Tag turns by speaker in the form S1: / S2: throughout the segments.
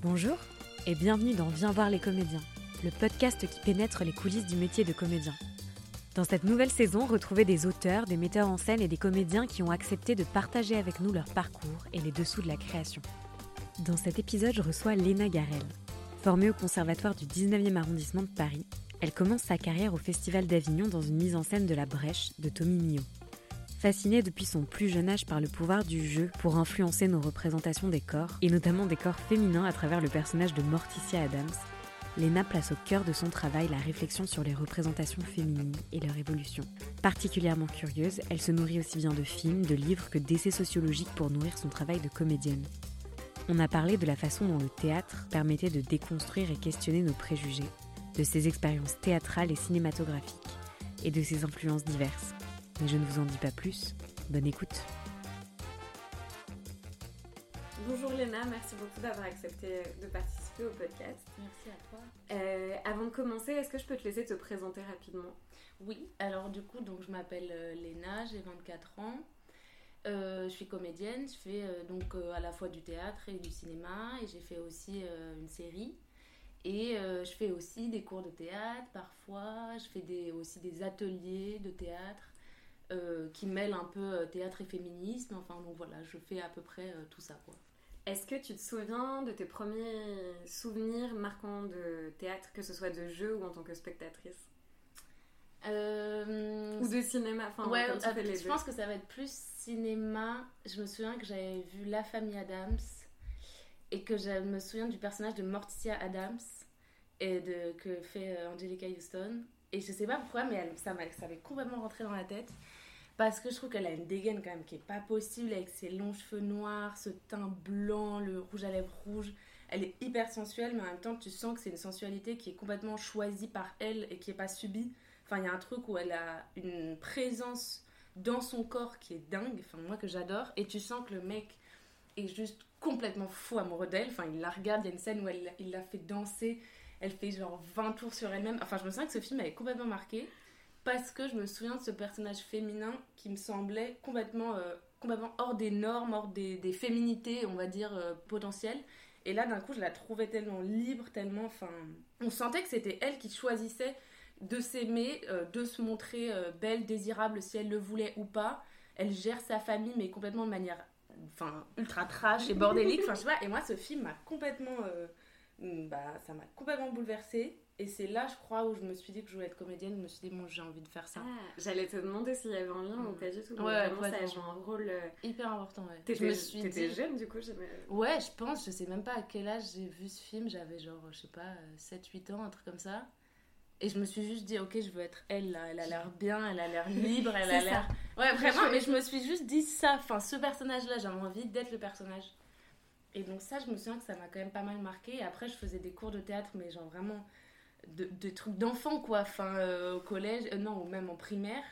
S1: Bonjour et bienvenue dans Viens voir les comédiens, le podcast qui pénètre les coulisses du métier de comédien. Dans cette nouvelle saison, retrouvez des auteurs, des metteurs en scène et des comédiens qui ont accepté de partager avec nous leur parcours et les dessous de la création. Dans cet épisode, je reçois Léna Garel. Formée au conservatoire du 19e arrondissement de Paris, elle commence sa carrière au Festival d'Avignon dans une mise en scène de La Brèche de Tommy Mio. Fascinée depuis son plus jeune âge par le pouvoir du jeu pour influencer nos représentations des corps, et notamment des corps féminins à travers le personnage de Morticia Adams, Lena place au cœur de son travail la réflexion sur les représentations féminines et leur évolution. Particulièrement curieuse, elle se nourrit aussi bien de films, de livres que d'essais sociologiques pour nourrir son travail de comédienne. On a parlé de la façon dont le théâtre permettait de déconstruire et questionner nos préjugés, de ses expériences théâtrales et cinématographiques, et de ses influences diverses. Mais je ne vous en dis pas plus. Bonne écoute. Bonjour Léna, merci beaucoup d'avoir accepté de participer au podcast.
S2: Merci à toi.
S1: Euh, avant de commencer, est-ce que je peux te laisser te présenter rapidement?
S2: Oui, alors du coup, donc je m'appelle euh, Léna, j'ai 24 ans. Euh, je suis comédienne, je fais donc à la fois du théâtre et du cinéma et j'ai fait aussi une série. Et je fais aussi des cours de théâtre parfois, je fais des, aussi des ateliers de théâtre. Euh, qui mêle un peu euh, théâtre et féminisme. Enfin, donc voilà, je fais à peu près euh, tout ça, quoi.
S1: Est-ce que tu te souviens de tes premiers souvenirs marquants de théâtre, que ce soit de jeu ou en tant que spectatrice? Ou de cinéma enfin,
S2: Ouais, je pense que ça va être plus cinéma. Je me souviens que j'avais vu La Famille Adams et que je me souviens du personnage de Morticia Adams et de, que fait Angelica Houston. Et je sais pas pourquoi, mais elle, ça m'avait complètement rentré dans la tête. Parce que je trouve qu'elle a une dégaine quand même qui est pas possible avec ses longs cheveux noirs, ce teint blanc, le rouge à lèvres rouge. Elle est hyper sensuelle, mais en même temps, tu sens que c'est une sensualité qui est complètement choisie par elle et qui est pas subie. Enfin, il y a un truc où elle a une présence dans son corps qui est dingue, enfin, moi que j'adore. Et tu sens que le mec est juste complètement fou amoureux d'elle. Enfin, il la regarde, il y a une scène où elle, il la fait danser. Elle fait genre 20 tours sur elle-même. Enfin, je me souviens que ce film m'avait complètement marqué parce que je me souviens de ce personnage féminin qui me semblait complètement, euh, complètement hors des normes, hors des, féminités, on va dire, euh, potentielles. Et là, d'un coup, je la trouvais tellement libre, tellement. Enfin, on sentait que c'était elle qui choisissait de s'aimer, euh, de se montrer belle, désirable si elle le voulait ou pas. Elle gère sa famille, mais complètement de manière enfin, ultra trash et bordélique. Enfin. Et moi, ce film m'a complètement. bah, ça m'a complètement bouleversée. Et c'est là, je crois, où je me suis dit que je voulais être comédienne. Je me suis dit, bon, j'ai envie de faire ça. Ah,
S1: j'allais te demander s'il y avait un lien ou pas du tout.
S2: Ouais, vraiment,
S1: ça joue un rôle euh,
S2: hyper important. Ouais.
S1: T'étais jeune du coup
S2: Ouais, je pense. Je sais même pas à quel âge j'ai vu ce film. J'avais genre, je sais pas, 7-8 ans, un truc comme ça. Et je me suis juste dit, ok, je veux être elle là. Elle a l'air bien, elle a l'air libre, elle a l'air. Ouais, vraiment. Mais je me suis juste dit ça. Enfin, ce personnage-là, j'avais envie d'être le personnage. Et donc, ça, je me souviens que ça m'a quand même pas mal marqué. Et après, je faisais des cours de théâtre, mais genre vraiment de, trucs d'enfants, quoi. Enfin, euh, au collège, euh, non, ou même en primaire,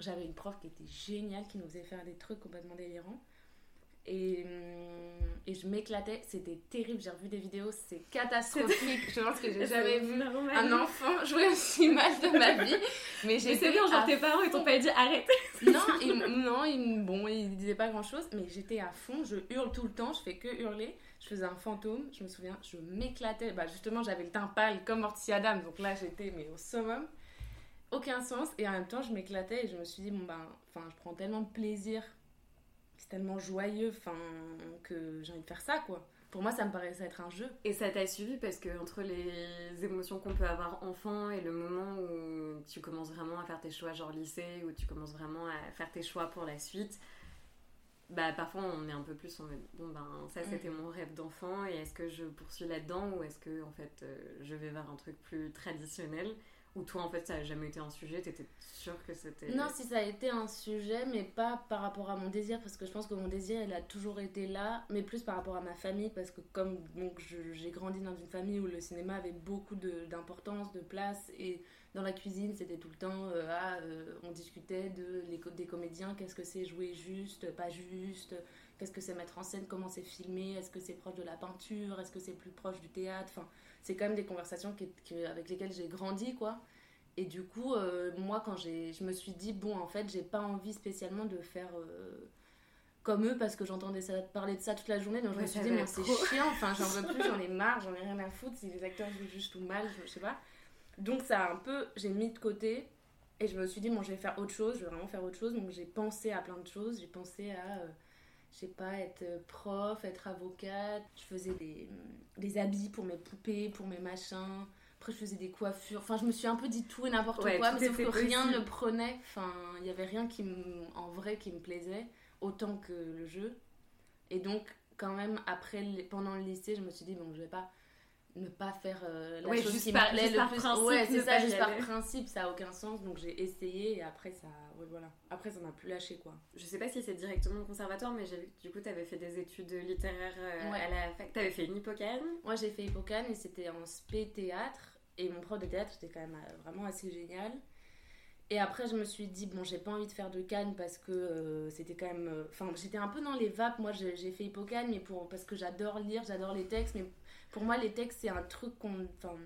S2: j'avais une prof qui était géniale, qui nous faisait faire des trucs complètement délirants. Et, hum, et je m'éclatais, c'était terrible. J'ai revu des vidéos, c'est catastrophique. je pense que j'ai jamais vu un enfant jouer aussi mal de ma vie.
S1: Mais, c'est bien, genre tes parents ils t'ont pas dit arrête.
S2: non, ils, non ils, bon, ils disaient pas grand chose, mais j'étais à fond, je hurle tout le temps, je fais que hurler. Je faisais un fantôme, je me souviens, je m'éclatais. Bah, justement, j'avais le teint pâle comme Morticia Adam, donc là j'étais mais au summum. Aucun sens, et en même temps je m'éclatais et je me suis dit, bon ben, enfin, je prends tellement de plaisir c'est tellement joyeux enfin que j'ai envie de faire ça quoi. Pour moi ça me paraissait être un jeu.
S1: Et ça t'a suivi parce que entre les émotions qu'on peut avoir enfant et le moment où tu commences vraiment à faire tes choix genre lycée où tu commences vraiment à faire tes choix pour la suite bah parfois on est un peu plus en mode bon ben ça c'était mon rêve d'enfant et est-ce que je poursuis là-dedans ou est-ce que en fait euh, je vais vers un truc plus traditionnel? Ou toi, en fait, ça n'a jamais été un sujet T'étais sûre que c'était...
S2: Non, si ça a été un sujet, mais pas par rapport à mon désir, parce que je pense que mon désir, il a toujours été là, mais plus par rapport à ma famille, parce que comme donc, j'ai grandi dans une famille où le cinéma avait beaucoup d'importance, de, place, et dans la cuisine, c'était tout le temps, euh, ah, euh, on discutait de, les, des comédiens, qu'est-ce que c'est jouer juste, pas juste, qu'est-ce que c'est mettre en scène, comment c'est filmé, est-ce que c'est proche de la peinture, est-ce que c'est plus proche du théâtre, enfin c'est quand même des conversations avec lesquelles j'ai grandi, quoi. Et du coup, euh, moi, quand je me suis dit, bon, en fait, j'ai pas envie spécialement de faire. Euh, comme eux parce que j'entendais ça, parler de ça toute la journée. Donc je me suis dit, mais c'est chiant, enfin j'en veux plus, j'en ai marre, j'en ai rien à foutre si les acteurs jouent juste ou mal, je, sais pas. Donc ça a un peu, j'ai mis de côté et je me suis dit, bon, je vais faire autre chose, je vais vraiment faire autre chose. Donc j'ai pensé à plein de choses, j'ai pensé à, euh, je sais pas, être prof, être avocate. Je faisais des, des habits pour mes poupées, pour mes machins. Après, je faisais des coiffures. Enfin, je me suis un peu dit tout et n'importe quoi, mais sauf que rien ne prenait. Enfin, il n'y avait rien qui en vrai qui me plaisait autant que le jeu. Et donc, quand même, après, pendant le lycée, je me suis dit, bon, je vais pas ne pas faire euh, la chose qui me plaît le plus. Principe, ouais, c'est ça, juste par principe, ça a aucun sens. Donc j'ai essayé et après ça, voilà. Après ça m'a plus lâché quoi.
S3: Je sais pas si c'est directement le conservatoire, mais j'ai du coup tu avais fait des études littéraires euh, à la fac. Tu avais fait une hippocane
S2: Moi j'ai fait hippocane et c'était en spé théâtre. Et mon prof de théâtre était quand même euh, vraiment assez génial. Et après, je me suis dit, bon, j'ai pas envie de faire de Cannes parce que euh, c'était quand même. Euh, enfin, j'étais un peu dans les vapes. Moi, j'ai fait Hippocane, mais pour, parce que j'adore lire, j'adore les textes. Mais pour moi, les textes, c'est un truc qu'on. Enfin,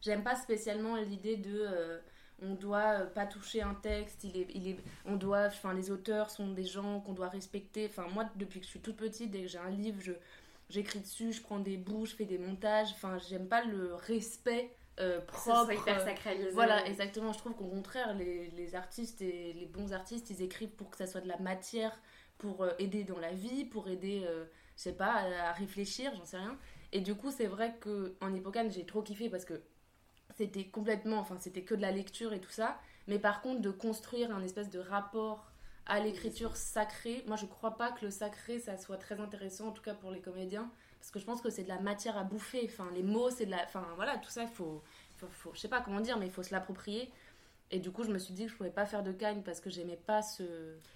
S2: j'aime pas spécialement l'idée de. Euh, on doit pas toucher un texte, il est, il est, on doit, enfin, les auteurs sont des gens qu'on doit respecter. Enfin, moi, depuis que je suis toute petite, dès que j'ai un livre, je, j'écris dessus, je prends des bouts, je fais des montages. Enfin, j'aime pas le respect euh, propre.
S3: hyper euh, sacralisé.
S2: Voilà, exactement. Je trouve qu'au contraire, les, les, artistes et les bons artistes, ils écrivent pour que ça soit de la matière pour euh, aider dans la vie, pour aider, je sais pas, à, réfléchir, j'en sais rien. Et du coup, c'est vrai que en Hippocane, j'ai trop kiffé parce que c'était complètement, enfin, c'était que de la lecture et tout ça. Mais par contre, de construire un espèce de rapport à l'écriture sacrée, moi je crois pas que le sacré ça soit très intéressant, en tout cas pour les comédiens parce que je pense que c'est de la matière à bouffer. Enfin, les mots, c'est de la. Enfin, voilà, tout ça, il faut, faut, faut, Je sais pas comment dire, mais il faut se l'approprier. Et du coup, je me suis dit que je pouvais pas faire de cagne parce que j'aimais pas ce.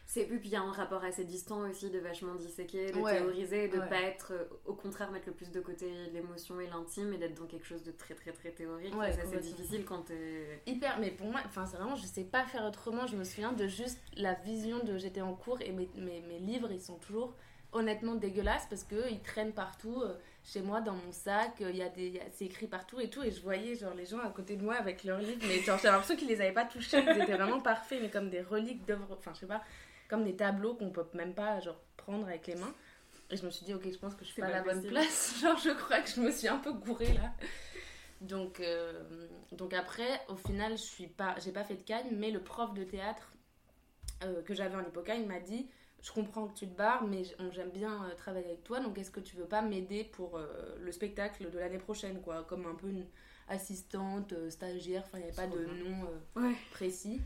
S3: C'est puis il y a un rapport assez distant aussi de vachement disséquer, de théoriser, de pas être, euh, au contraire, mettre le plus de côté l'émotion et l'intime et d'être dans quelque chose de très très très théorique. Ouais, c'est difficile quand t'es.
S2: Hyper, mais pour moi, enfin, c'est vraiment, je sais pas faire autrement. Je me souviens de juste la vision de j'étais en cours et mes, mes, mes livres, ils sont toujours honnêtement dégueulasse parce que ils traînent partout euh, chez moi dans mon sac il y a des c'est écrit partout et tout et je voyais genre les gens à côté de moi avec leurs livres mais genre j'ai l'impression qu'ils les avaient pas touchés ils étaient vraiment parfaits mais comme des reliques d'œuvres enfin je sais pas comme des tableaux qu'on peut même pas genre prendre avec les mains. Et je me suis dit ok je pense que je suis pas à la bonne place. Genre je crois que je me suis un peu gourée là. Donc euh, donc après au final je suis pas j'ai pas fait de canne mais le prof de théâtre euh, que j'avais en il m'a dit je comprends que tu te barres, mais j'aime bien euh, travailler avec toi, donc est-ce que tu veux pas m'aider pour euh, le spectacle de l'année prochaine, quoi, comme un peu une assistante, euh, stagiaire, enfin il n'y avait pas de nom précis.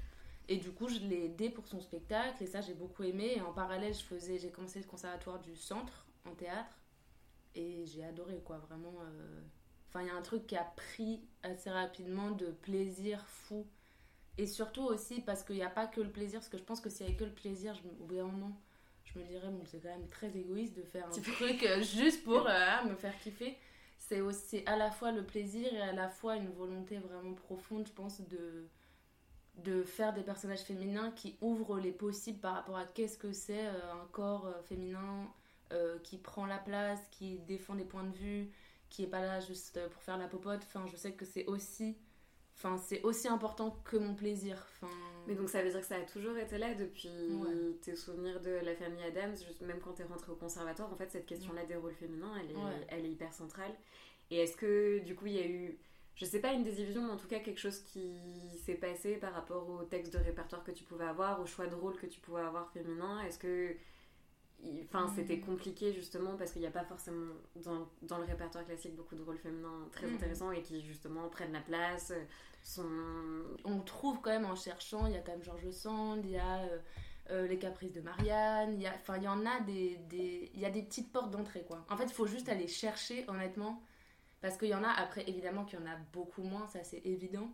S2: Et du coup, je l'ai aidé pour son spectacle, et ça j'ai beaucoup aimé. Et en parallèle, je faisais, j'ai commencé le conservatoire du centre en théâtre, et j'ai adoré, quoi, vraiment. Enfin, il y a un truc qui a pris assez rapidement de plaisir fou. Et surtout aussi parce qu'il n'y a pas que le plaisir, parce que je pense que s'il n'y avait que le plaisir, je, au bout d'un moment, je me dirais, bon, c'est quand même très égoïste de faire un truc euh, juste pour euh, me faire kiffer. C'est aussi à la fois le plaisir et à la fois une volonté vraiment profonde, je pense, de, de faire des personnages féminins qui ouvrent les possibles par rapport à qu'est-ce que c'est euh, un corps féminin qui prend la place, qui défend des points de vue, qui est pas là juste pour faire la popote. Enfin, je sais que c'est aussi Enfin, c'est aussi important que mon plaisir. Enfin...
S3: Mais donc ça veut dire que ça a toujours été là depuis tes souvenirs de la famille Adams, même quand tu es rentrée au conservatoire, en fait cette question-là des rôles féminins, elle est, elle est hyper centrale. Et est-ce que du coup il y a eu, je sais pas une désillusion, mais en tout cas quelque chose qui s'est passé par rapport au texte de répertoire que tu pouvais avoir, au choix de rôle que tu pouvais avoir féminin? Est-ce que Enfin, c'était mm. compliqué justement parce qu'il n'y a pas forcément dans, dans, le répertoire classique beaucoup de rôles féminins très mm. intéressants et qui justement prennent la place. Sont...
S2: On trouve quand même en cherchant, il y a quand même Georges Sand, il y a euh, euh, Les Caprices de Marianne, il y, a, enfin, il y en a des, des, il y a des petites portes d'entrée quoi. En fait, il faut juste aller chercher honnêtement parce qu'il y en a, après évidemment qu'il y en a beaucoup moins, ça c'est évident.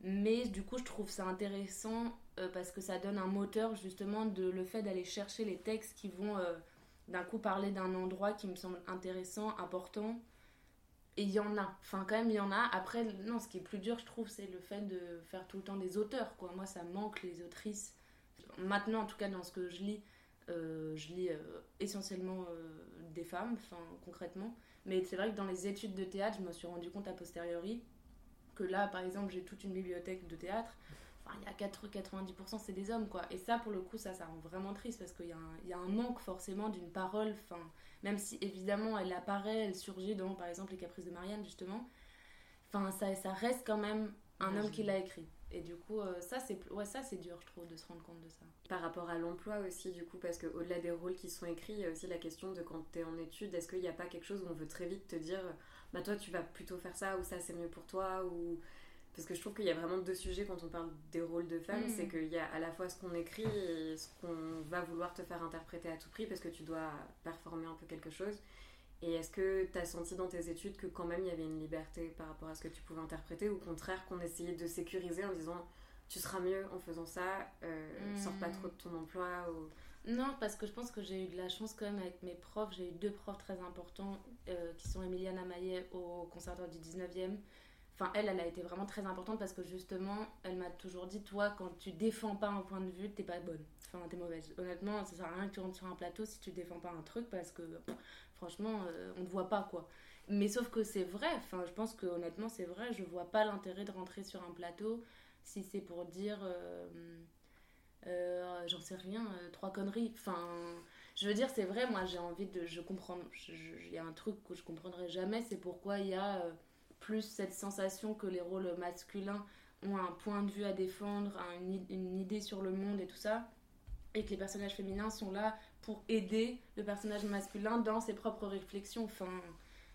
S2: Mais du coup, je trouve ça intéressant euh, parce que ça donne un moteur justement de le fait d'aller chercher les textes qui vont euh, d'un coup parler d'un endroit qui me semble intéressant, important. Et il y en a. Enfin, quand même, il y en a. Après, non, ce qui est plus dur, je trouve, c'est le fait de faire tout le temps des auteurs. Moi, ça manque les autrices. Maintenant, en tout cas, dans ce que je lis, euh, je lis essentiellement des femmes, enfin, concrètement. Mais c'est vrai que dans les études de théâtre, je me suis rendu compte a posteriori que là, par exemple, j'ai toute une bibliothèque de théâtre. Enfin, il y a 90% c'est des hommes, quoi. Et ça, pour le coup, ça, ça rend vraiment triste parce qu'il y, y, a un manque forcément d'une parole, enfin, même si évidemment elle apparaît, elle surgit dans, par exemple, Les Caprices de Marianne, justement. Enfin, ça, ça reste quand même un homme qui l'a écrit. Et du coup, euh, ça, c'est ouais, ça c'est dur, je trouve, de se rendre compte de ça.
S3: Par rapport à l'emploi aussi, du coup, parce qu'au-delà des rôles qui sont écrits, il y a aussi la question de quand tu es en études, est-ce qu'il n'y a pas quelque chose où on veut très vite te dire, bah toi, tu vas plutôt faire ça, ou ça, c'est mieux pour toi, ou... Parce que je trouve qu'il y a vraiment deux sujets quand on parle des rôles de femmes, c'est mm. qu'il y a à la fois ce qu'on écrit et ce qu'on va vouloir te faire interpréter à tout prix, parce que tu dois performer un peu quelque chose. Et est-ce que tu as senti dans tes études que quand même il y avait une liberté par rapport à ce que tu pouvais interpréter ou au contraire qu'on essayait de sécuriser en disant tu seras mieux en faisant ça, euh, sors pas trop de ton emploi ou...
S2: Non, parce que je pense que j'ai eu de la chance quand même avec mes profs. J'ai eu deux profs très importants euh, qui sont Emiliana Maillet au conservatoire du 19e. Enfin, elle, elle a été vraiment très importante parce que justement, elle m'a toujours dit Toi, quand tu défends pas un point de vue, t'es pas bonne. Enfin, t'es mauvaise. Honnêtement, ça sert à rien que tu rentres sur un plateau si tu défends pas un truc parce que franchement, euh, on ne voit pas quoi. Mais sauf que c'est vrai, enfin, je pense que honnêtement, c'est vrai, je vois pas l'intérêt de rentrer sur un plateau si c'est pour dire, euh, euh, j'en sais rien, trois conneries. Enfin, je veux dire, c'est vrai, moi j'ai envie de. Je comprends. Il y a un truc que je comprendrai jamais, c'est pourquoi il y a plus cette sensation que les rôles masculins ont un point de vue à défendre, une, une idée sur le monde et tout ça, et que les personnages féminins sont là pour aider le personnage masculin dans ses propres réflexions. Enfin,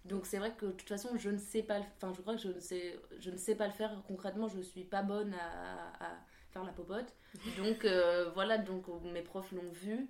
S2: donc c'est vrai que de toute façon, je ne sais pas, enfin je crois que je ne sais, je ne sais pas le faire concrètement. Je ne suis pas bonne à, à faire la popote. Donc euh, voilà, donc mes profs l'ont vu.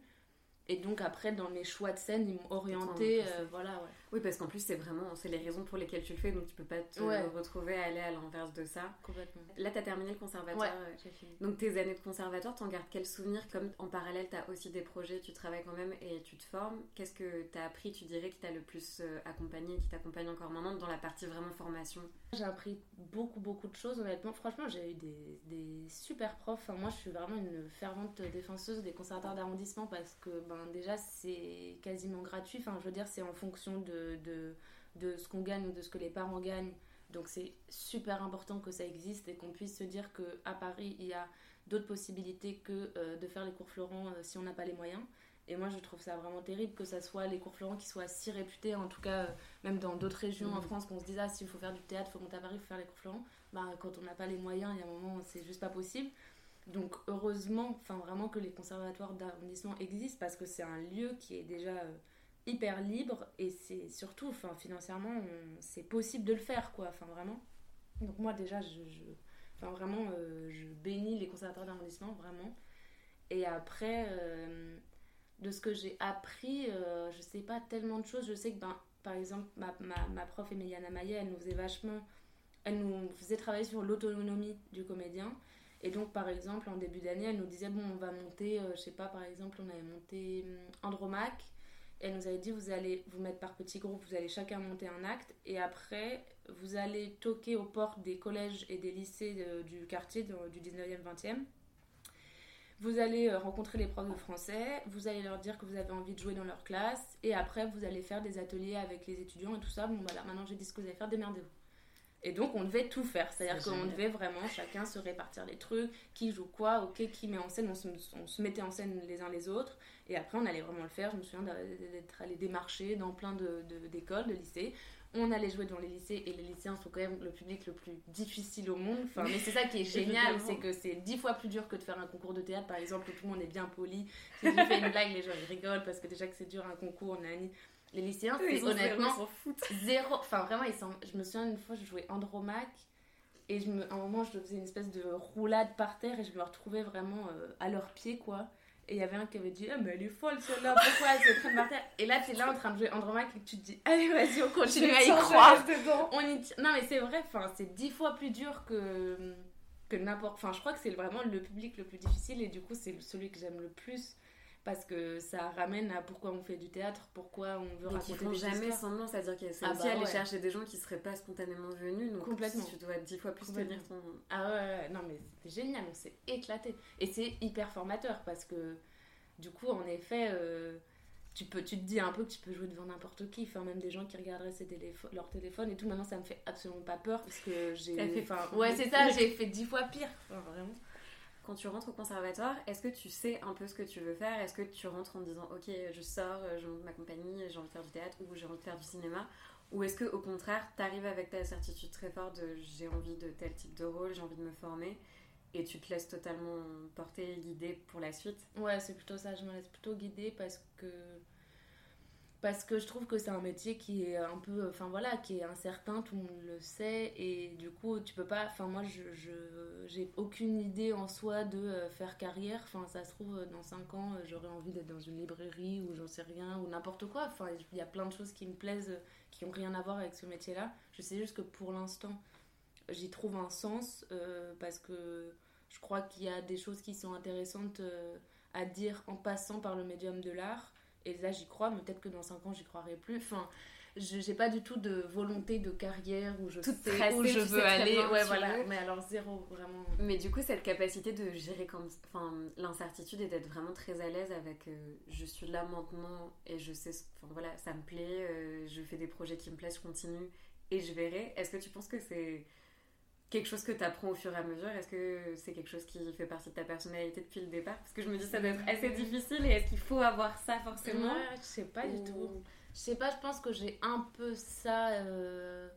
S2: Et donc après, dans mes choix de scène, ils m'ont orienté, euh, voilà, ouais.
S3: Oui, parce qu'en plus, c'est vraiment, c'est les raisons pour lesquelles tu le fais, donc tu peux pas te retrouver à aller à l'inverse de ça.
S2: Complètement.
S3: Là, tu as terminé le conservatoire.
S2: Ouais, fini.
S3: Donc tes années de conservatoire, t'en gardes quel souvenir? Comme en parallèle, tu as aussi des projets, tu travailles quand même et tu te formes. Qu'est-ce que tu as appris, tu dirais, qui t'a le plus euh, accompagné, qui t'accompagne encore maintenant dans la partie vraiment formation?
S2: J'ai appris beaucoup, beaucoup de choses, honnêtement. Franchement, j'ai eu des, des, super profs. Enfin, moi, je suis vraiment une fervente défenseuse des conservatoires d'arrondissement parce que, ben, déjà, c'est quasiment gratuit. Enfin, je veux dire, c'est en fonction de de, de, ce qu'on gagne ou de ce que les parents gagnent. Donc c'est super important que ça existe et qu'on puisse se dire qu'à Paris, il y a d'autres possibilités que euh, de faire les cours Florent euh, si on n'a pas les moyens. Et moi, je trouve ça vraiment terrible que ça soit les cours Florent qui soient si réputés, en tout cas, euh, même dans d'autres régions en mmh. France, qu'on se dise, ah, s'il faut faire du théâtre, il faut monter à Paris, il faut faire les cours Florent. Bah, quand on n'a pas les moyens, il y a un moment, c'est juste pas possible. Donc, heureusement, enfin, vraiment que les conservatoires d'arrondissement existent parce que c'est un lieu qui est déjà hyper libre et c'est surtout, financièrement, c'est possible de le faire, quoi. Enfin, vraiment. Donc, moi, déjà, je, enfin, vraiment, euh, je bénis les conservateurs d'arrondissement, vraiment. Et après, euh, de ce que j'ai appris, euh, je sais pas tellement de choses. Je sais que, ben, par exemple, ma, ma, ma prof Emiliana Maillet, elle nous faisait vachement. Elle nous faisait travailler sur l'autonomie du comédien. Et donc, par exemple, en début d'année, elle nous disait bon, on va monter, je sais pas, par exemple, on avait monté hum, Andromaque elle nous avait dit vous allez vous mettre par petits groupes, vous allez chacun monter un acte et après vous allez toquer aux portes des collèges et des lycées du quartier du 19e 20e. Vous allez euh, rencontrer les profs de français, vous allez leur dire que vous avez envie de jouer dans leur classe et après vous allez faire des ateliers avec les étudiants et tout ça. Bon voilà, maintenant j'ai dit ce que vous allez faire, démerdez-vous. Et donc on devait tout faire, c'est-à-dire qu'on devait vraiment chacun se répartir les trucs, qui joue quoi, ok, qui met en scène, on se, on se mettait en scène les uns les autres. Et après, on allait vraiment le faire. Je me souviens d'être allé démarcher dans plein d'écoles, de, de, lycées. On allait jouer dans les lycées et les lycéens sont quand même le public le plus difficile au monde. Enfin, mais c'est ça qui est génial, c'est que c'est dix fois plus dur que de faire un concours de théâtre, par exemple, où tout le monde est bien poli. Si tu fais une blague, les gens rigolent parce que déjà que c'est dur un concours, on a Les lycéens, c'est honnêtement zéro. Enfin, vraiment, ils sont... je me souviens une fois, je jouais Andromaque et je me... à un moment, je faisais une espèce de roulade par terre et je me retrouvais vraiment euh, à leurs pieds, quoi. Et il y avait un qui avait dit Ah, mais elle est folle celle-là, pourquoi elle se traîne par terre? Et là, tu es là en train de jouer Andromaque et tu te dis Allez, vas-y, on continue à y croire. On y non, mais c'est vrai, c'est dix fois plus dur que, que n'importe. Enfin, je crois que c'est vraiment le public le plus difficile et du coup, c'est celui que j'aime le plus parce que ça ramène à pourquoi on fait du théâtre, pourquoi on veut raconter
S3: font jamais semblant, c'est-à-dire qu'il y a ah bah aller chercher des gens qui seraient pas spontanément venus, donc Complètement. tu dois dix fois plus tenir ton...
S2: Ah ouais, non mais c'est génial, on s'est éclaté. Et c'est hyper formateur parce que du coup, en effet... Euh, tu, peux, tu te dis un peu que tu peux jouer devant n'importe qui, enfin même des gens qui regarderaient leur téléphone et tout. Maintenant, ça me fait absolument pas peur parce que j'ai.
S3: Fait...
S2: Enfin, ouais, c'est ça, j'ai fait dix fois pire. vraiment.
S3: Quand tu rentres au conservatoire, est-ce que tu sais un peu ce que tu veux faire? Est-ce que tu rentres en disant ok, je sors, je monte ma compagnie, j'ai envie de faire du théâtre ou j'ai envie de faire du cinéma? Ou est-ce que au contraire, tu arrives avec ta certitude très forte de j'ai envie de tel type de rôle, j'ai envie de me former et tu te laisses totalement porter, guider pour la suite?
S2: Ouais, c'est plutôt ça, je me laisse plutôt guider parce que parce que je trouve que c'est un métier qui est un peu enfin voilà qui est incertain tout le monde le sait et du coup tu peux pas enfin moi je j'ai aucune idée en soi de euh, faire carrière enfin ça se trouve dans 5 ans euh, j'aurais envie d'être dans une librairie ou j'en sais rien ou n'importe quoi enfin il y a plein de choses qui me plaisent qui ont rien à voir avec ce métier là je sais juste que pour l'instant j'y trouve un sens euh, parce que je crois qu'il y a des choses qui sont intéressantes à dire en passant par le médium de l'art et là, j'y crois, mais peut-être que dans 5 ans, j'y croirai plus. Enfin, je n'ai pas du tout de volonté de carrière où je sais où je veux aller. Ouais, voilà. Mais alors, zéro, vraiment.
S3: Mais du coup, cette capacité de gérer comme, enfin, l'incertitude et d'être vraiment très à l'aise avec euh, je suis là maintenant et je sais, enfin voilà, ça me plaît, euh, je fais des projets qui me plaisent, je continue et je verrai. Est-ce que tu penses que c'est quelque chose que tu apprends au fur et à mesure? Est-ce que c'est quelque chose qui fait partie de ta personnalité depuis le départ? Parce que je me dis ça doit être assez difficile et est-ce qu'il faut avoir ça forcément?
S2: Je sais pas du tout. Je sais pas, je pense que j'ai un peu ça. Euh,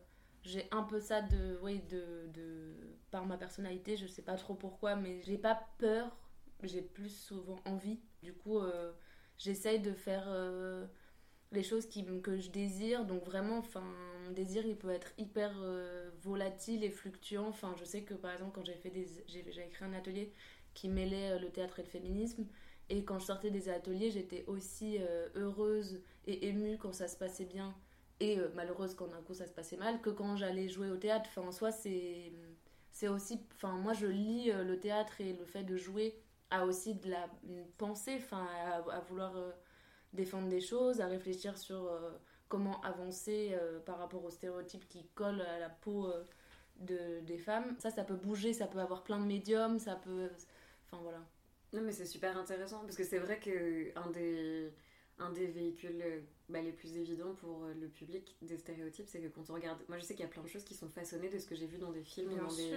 S2: j'ai un peu ça de. Oui, de, de. Par ma personnalité, je sais pas trop pourquoi, mais j'ai pas peur. J'ai plus souvent envie. Du coup, euh, j'essaye de faire. Euh, les choses qui, que je désire. Donc vraiment, enfin, mon désir, il peut être hyper euh, volatile et fluctuant. Enfin, je sais que par exemple, quand j'ai fait des, j'ai, écrit un atelier qui mêlait euh, le théâtre et le féminisme. Et quand je sortais des ateliers, j'étais aussi euh, heureuse et émue quand ça se passait bien et malheureuse quand d'un coup ça se passait mal que quand j'allais jouer au théâtre. En soi, c'est, c'est aussi. Enfin, moi, je lis le théâtre et le fait de jouer a aussi de la pensée, enfin, à, vouloir défendre des choses, à réfléchir sur euh, comment avancer euh, par rapport aux stéréotypes qui collent à la peau euh, de, des femmes. Ça, ça peut bouger, ça peut avoir plein de médiums, ça peut... Enfin voilà.
S3: Non mais c'est super intéressant parce que c'est vrai qu'un des, un des véhicules bah, les plus évidents pour le public des stéréotypes, c'est que quand on regarde... Moi je sais qu'il y a plein de choses qui sont façonnées de ce que j'ai vu dans des films ou dans des,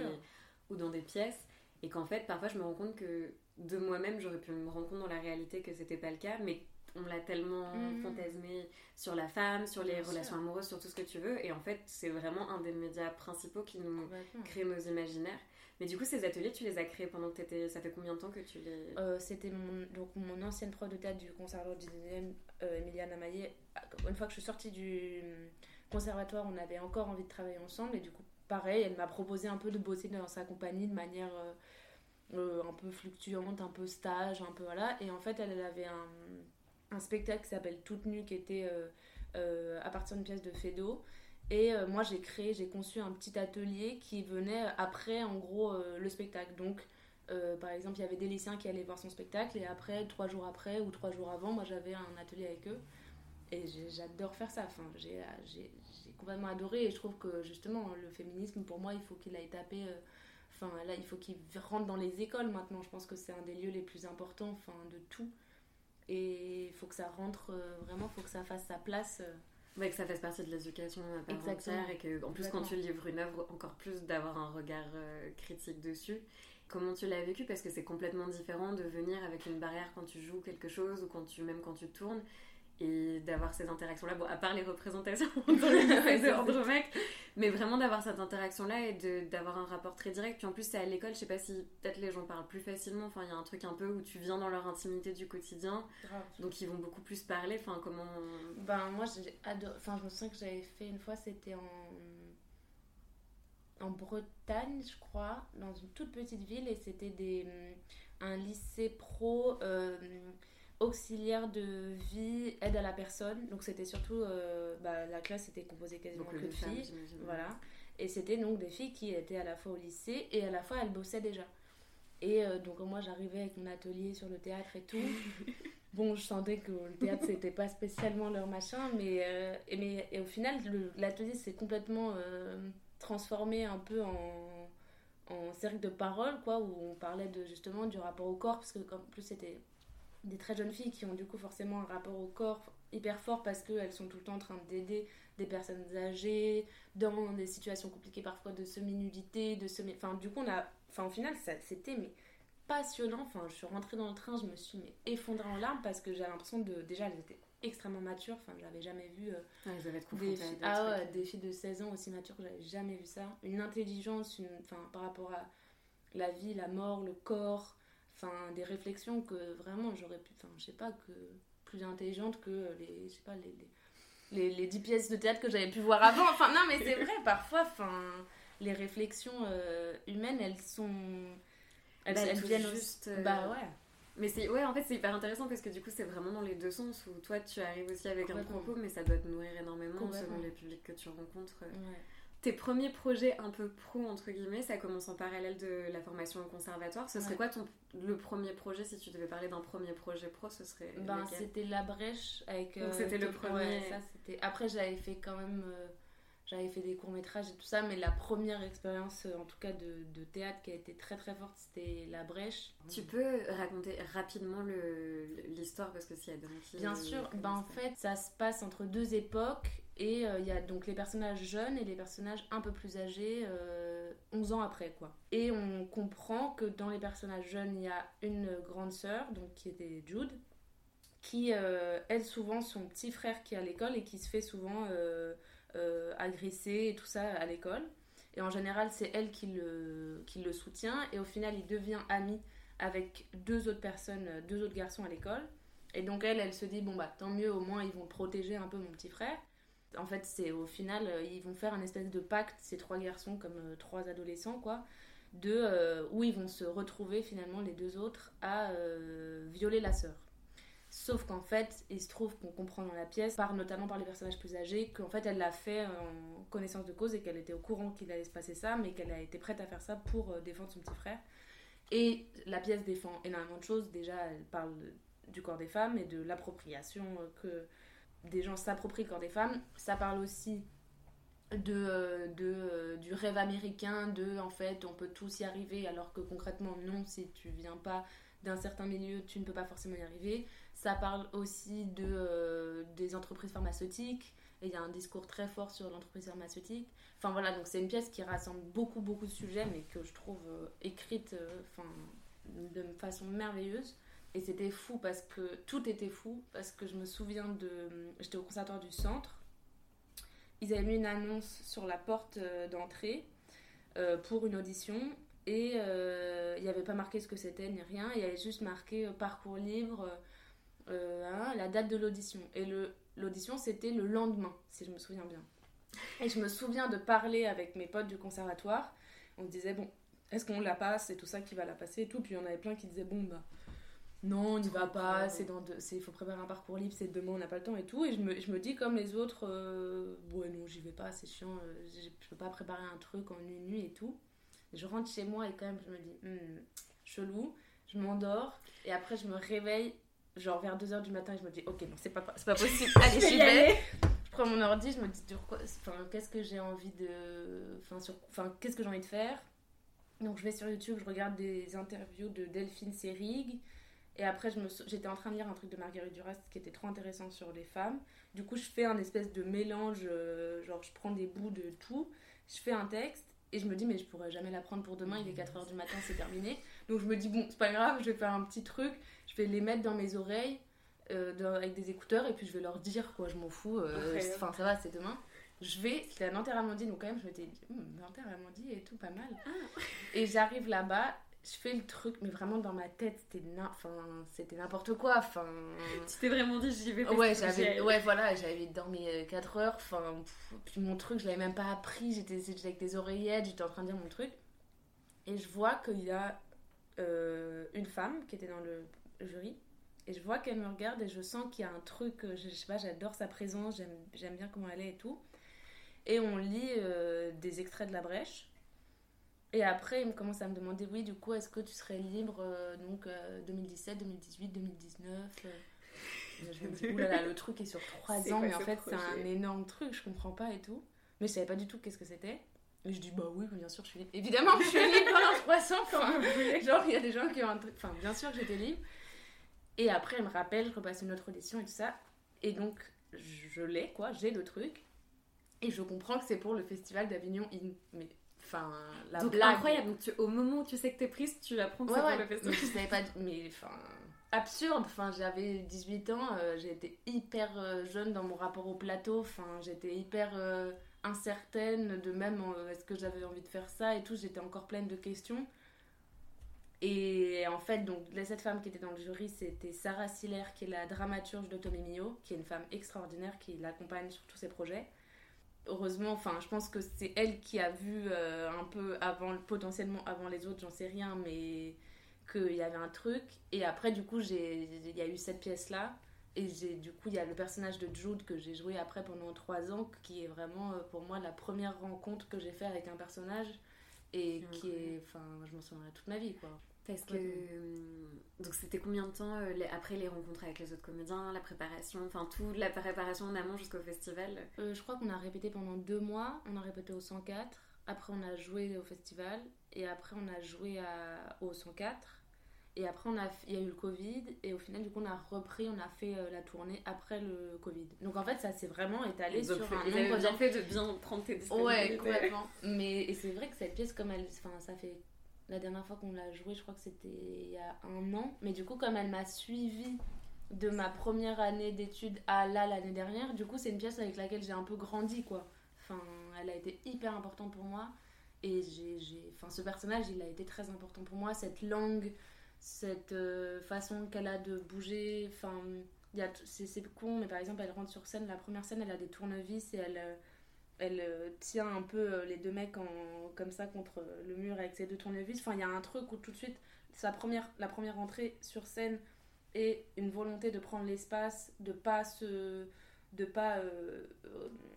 S3: ou dans des pièces et qu'en fait parfois je me rends compte que de moi-même j'aurais pu me rendre compte dans la réalité que c'était pas le cas mais on l'a tellement mm. fantasmé sur la femme, sur les relations amoureuses, sur tout ce que tu veux. Et en fait, c'est vraiment un des médias principaux qui nous crée nos imaginaires. Mais du coup, ces ateliers, tu les as créés pendant que tu étais. Ça fait combien de temps que tu les.
S2: Euh, c'était mon, donc, mon ancienne prof de théâtre du conservatoire du euh, Emiliana Maillet. Une fois que je suis sortie du conservatoire, on avait encore envie de travailler ensemble. Et du coup, pareil, elle m'a proposé un peu de bosser dans sa compagnie de manière. Euh, un peu fluctuante, un peu stage, un peu voilà. Et en fait, elle avait un, un spectacle qui s'appelle Toute nue, qui était euh, euh, à partir d'une pièce de Fedo. Et euh, moi, j'ai créé, j'ai conçu un petit atelier qui venait après, en gros, le spectacle. Donc, par exemple, il y avait des lycéens qui allaient voir son spectacle, et après, trois jours après ou trois jours avant, moi, j'avais un atelier avec eux. Et j'adore faire ça. Enfin, j'ai complètement adoré, et je trouve que justement, le féminisme, pour moi, il faut qu'il aille taper. Enfin, là, il faut qu'il rentre dans les écoles maintenant. Je pense que c'est un des lieux les plus importants enfin, de tout. Et il faut que ça rentre euh, vraiment, il faut que ça fasse sa place. Euh.
S3: Ouais, que ça fasse partie de l'éducation Exactement. et que en plus quand tu livres une œuvre, encore plus d'avoir un regard euh, critique dessus. Comment tu l'as vécu? Parce que c'est complètement différent de venir avec une barrière quand tu joues quelque chose ou quand tu même quand tu tournes et d'avoir ces interactions là bon à part les représentations de Andromaque mais vraiment d'avoir cette interaction là et d'avoir un rapport très direct. Puis en plus c'est à l'école je sais pas si peut-être les gens parlent plus facilement. Enfin il y a un truc un peu où tu viens dans leur intimité du quotidien. Donc ils vont beaucoup plus parler. Enfin comment
S2: ben moi j'ai adoré enfin je me souviens que j'avais fait une fois c'était en en Bretagne je crois dans une toute petite ville. Et c'était des un lycée pro euh, auxiliaire de vie, aide à la personne. Donc c'était surtout, euh, bah, la classe était composée quasiment que de filles. voilà. Et c'était donc des filles qui étaient à la fois au lycée et à la fois elles bossaient déjà. Et euh, donc moi j'arrivais avec mon atelier sur le théâtre et tout. bon, je sentais que le théâtre c'était pas spécialement leur machin, mais, euh, et, mais et au final l'atelier s'est complètement transformé un peu en, en cercle de parole, quoi, où on parlait de, justement du rapport au corps, parce que en plus c'était des très jeunes filles qui ont du coup forcément un rapport au corps hyper fort parce qu'elles sont tout le temps en train d'aider des personnes âgées dans des situations compliquées parfois de semi-nudité, de semi... Enfin, du coup, on a... Enfin, au final, c'était mais passionnant. Enfin, je suis rentrée dans le train, je me suis mais, effondrée en larmes parce que j'avais l'impression de. Déjà, elles étaient extrêmement matures. Enfin, j'avais jamais vu euh,
S3: des,
S2: filles, ah ouais, des filles de 16 ans aussi matures, j'avais jamais vu ça. Une intelligence, une, enfin, par rapport à la vie, la mort, le corps, enfin, des réflexions que vraiment j'aurais pu. Enfin, je sais pas, que plus intelligentes que les. Je sais pas, les, les, les, 10 pièces de théâtre que j'avais pu voir avant. Enfin, non, mais c'est vrai, parfois, enfin, les réflexions euh, humaines, elles sont
S3: elles, bah, viennent juste. Euh, bah ouais. Mais c'est ouais, en fait, c'est hyper intéressant parce que du coup, c'est vraiment dans les deux sens où toi, tu arrives aussi avec un propos, mais ça doit te nourrir énormément selon les publics que tu rencontres. Ouais. Tes premiers projets un peu pro, entre guillemets, ça commence en parallèle de la formation au conservatoire. Ce serait quoi ton, le premier projet, si tu devais parler d'un premier projet pro, ce serait
S2: ben, C'était La Brèche avec...
S3: Donc c'était le euh, premier...
S2: ça, Après, j'avais fait quand même... Euh, j'avais fait des courts-métrages et tout ça, mais la première expérience, euh, en tout cas de, de, théâtre qui a été très très forte, c'était La Brèche.
S3: Tu peux raconter rapidement l'histoire parce que s'il y a
S2: des Bien sûr, ben, en fait, ça se passe entre deux époques et euh, il y a donc les personnages jeunes et les personnages un peu plus âgés, 11 euh, ans après quoi. Et on comprend que dans les personnages jeunes, il y a une grande sœur, donc qui était Jude, qui aide souvent son petit frère qui est à l'école et qui se fait souvent euh, agressé et tout ça à l'école. Et en général, c'est elle qui le, qui le soutient. Et au final, il devient ami avec deux autres personnes, deux autres garçons à l'école. Et donc elle, elle se dit, bon bah tant mieux, au moins ils vont protéger un peu mon petit frère. En fait, c'est au final, euh, ils vont faire un espèce de pacte, ces trois garçons comme euh, trois adolescents, quoi, de où ils vont se retrouver finalement les deux autres à violer la sœur. Sauf qu'en fait, il se trouve qu'on comprend dans la pièce, par, notamment par les personnages plus âgés, qu'en fait elle l'a fait en connaissance de cause et qu'elle était au courant qu'il allait se passer ça, mais qu'elle a été prête à faire ça pour euh, défendre son petit frère. Et la pièce défend énormément de choses. Déjà, elle parle du corps des femmes et de l'appropriation euh, que des gens s'approprient le corps des femmes. Ça parle aussi de, euh, de, du rêve américain, de en fait on peut tous y arriver, alors que concrètement non, si tu viens pas d'un certain milieu, tu ne peux pas forcément y arriver. Ça parle aussi de, euh, des entreprises pharmaceutiques. Et il y a un discours très fort sur l'entreprise pharmaceutique. Enfin voilà, donc c'est une pièce qui rassemble beaucoup, beaucoup de sujets, mais que je trouve euh, écrite euh, de façon merveilleuse. Et c'était fou parce que tout était fou, parce que je me souviens de. J'étais au conservatoire du centre. Ils avaient mis une annonce sur la porte d'entrée pour une audition et il n'y avait pas marqué ce que c'était ni rien. Il y avait juste marqué parcours libre euh, hein, la date de l'audition. Et l'audition, c'était le lendemain, si je me souviens bien. Et je me souviins de parler avec mes potes du conservatoire. On disait, bon, est-ce qu'on la passe C'est tout ça qui va la passer et tout. Puis il y en avait plein qui disaient, bon, bah, non, on n'y va pas, c'est dans il faut préparer un parcours libre, c'est demain, on n'a pas le temps et tout. Et je me, je me dis, comme les autres, euh, ouais, non, j'y vais pas, c'est chiant, euh, je peux pas préparer un truc en une nuit et tout. je rentre chez moi et quand même, je me dis, hmm, chelou, je m'endors et après, je me réveille genre vers 2h du matin, je me dis, ok, non, c'est pas, pas possible, allez, j'y vais. Je prends mon ordi, je me dis, qu'est-ce que j'ai envie de. Enfin qu'est-ce que j'ai envie de faire? Donc, je vais sur YouTube, je regarde des interviews de Delphine Seyrig. Et après, j'étais en train de lire un truc de Marguerite Duras qui était trop intéressant sur les femmes. Du coup, je fais un espèce de mélange, euh, genre, je prends des bouts de tout, je fais un texte. Et je me dis, mais je pourrais jamais l'apprendre pour demain, il est 4h du matin, c'est terminé. Donc je me dis, bon, c'est pas grave, je vais faire un petit truc je vais les mettre dans mes oreilles euh, avec des écouteurs et puis je vais leur dire quoi, je m'en fous, euh, enfin ça va, c'est demain. Je vais, c'était à Nanterre-Amandie, donc quand même je m'étais dit, hum, Nanterre-Amandie et tout, pas mal. Ah. Et j'arrive là-bas, je fais le truc, mais vraiment dans ma tête, c'était n'importe quoi. Enfin,
S3: tu t'es vraiment dit, j'y vais
S2: Ouais, j'avais, ouais, voilà, j'avais dormi 4 euh, heures. Enfin, puis mon truc, je l'avais même pas appris. J'étais, avec des oreillettes, j'étais en train de dire mon truc. Et je vois qu'il y a une femme qui était dans le jury. Et je vois qu'elle me regarde et je sens qu'il y a un truc, euh, je, sais pas, j'adore sa présence, j'aime bien comment elle est et tout. Et on lit euh, des extraits de La Brèche. Et après, il me commence à me demander, oui, du coup, est-ce que tu serais libre, euh, donc 2017, 2018, 2019 Je me dis, oulala, le truc est sur 3 ans, mais en fait, c'est un énorme truc, je comprends pas et tout. Mais je savais pas du tout qu'est-ce que c'était. Et je dis, bah oui, bien sûr, je suis libre. Évidemment, je suis libre pendant 300. Enfin, genre, il y a des gens qui ont un truc. Enfin, bien sûr que j'étais libre. Et après, elle me rappelle, je repasse une autre audition et tout ça. Et donc, je l'ai, quoi, j'ai le truc. Et je comprends que c'est pour le festival d'Avignon In. Mais Enfin, la
S3: Donc,
S2: blague.
S3: incroyable. Donc, tu- au moment où tu sais que t'es prise, tu apprends que
S2: Ouais,
S3: c'est
S2: ouais.
S3: pour le festival.
S2: je savais pas. Mais enfin. Absurde. Enfin, j'avais 18 ans. euh, j'étais hyper euh, jeune dans mon rapport au plateau. Enfin, j'étais hyper euh, incertaine de même euh, est-ce que j'avais envie de faire ça et tout. J'étais encore pleine de questions. Et en fait, donc, cette femme qui était dans le jury, c'était Sarah Siller, qui est la dramaturge de Tommy Mio, qui est une femme extraordinaire qui l'accompagne sur tous ses projets. Heureusement, enfin, je pense que c'est elle qui a vu euh, un peu avant, potentiellement avant les autres, j'en sais rien, mais qu'il y avait un truc. Et après, du coup, j'ai- il y a eu cette pièce-là. Et j'ai, du coup, il y a le personnage de Jude que j'ai joué après pendant trois ans, qui est vraiment euh, pour moi la première rencontre que j'ai fait avec un personnage. Et qui est. Enfin, je m'en souviendrai toute ma vie, quoi.
S3: Parce que.
S2: Ouais.
S3: euh, Donc, c'était combien de temps euh, les- après les rencontres avec les autres comédiens, la préparation, enfin, toute la préparation en amont jusqu'au festival?
S2: Euh, je crois qu'on a répété pendant deux mois. On a répété au 104. Après, on a joué au festival. Et après, on a joué à- au 104. Et après, on a, il y a eu le Covid. Et au final, du coup, on a repris, on a fait euh, la tournée après le Covid. Donc, en fait, ça s'est vraiment étalé
S3: ont
S2: sur un nombre
S3: bien fait de bien prendre tes disponibilités.
S2: Ouais, complètement. Mais et c'est vrai que cette pièce, comme elle. Enfin, ça fait. La dernière fois qu'on l'a jouée, je crois que c'était il y a un an. Mais du coup, comme elle m'a suivie de ma première année d'études à là l'année dernière, du coup, c'est une pièce avec laquelle j'ai un peu grandi, quoi. Enfin, elle a été hyper importante pour moi. Et j'ai. Enfin, ce personnage, il a été très important pour moi. Cette langue, cette euh, façon qu'elle a de bouger. Enfin, c'est c'est con, mais par exemple, elle rentre sur scène. La première scène, elle a des tournevis et elle. Elle euh, tient un peu euh, les deux mecs en, comme ça contre le mur avec ses deux tournevis. Enfin, il y a un truc où tout de suite, sa première, la première entrée sur scène est une volonté de prendre l'espace, de pas se, de pas euh,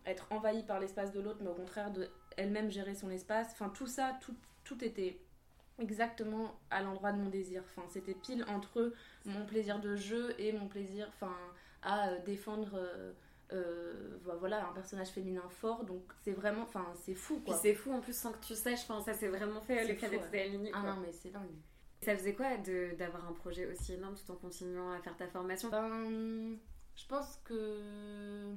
S2: être envahie par l'espace de l'autre, mais au contraire de elle-même gérer son espace. Enfin, tout ça, tout, tout était exactement à l'endroit de mon désir. Enfin, c'était pile entre mon plaisir de jeu et mon plaisir, enfin, à défendre. Euh, vo- voilà un personnage féminin fort donc c'est vraiment enfin c'est fou quoi
S3: c'est fou en plus sans que tu saches, enfin, ça c'est vraiment fait,
S2: ouais.
S3: étaient alignées.
S2: ah non mais c'est dingue
S3: Ça faisait quoi de- d'avoir un projet aussi énorme tout en continuant à faire ta formation?
S2: Ben je pense que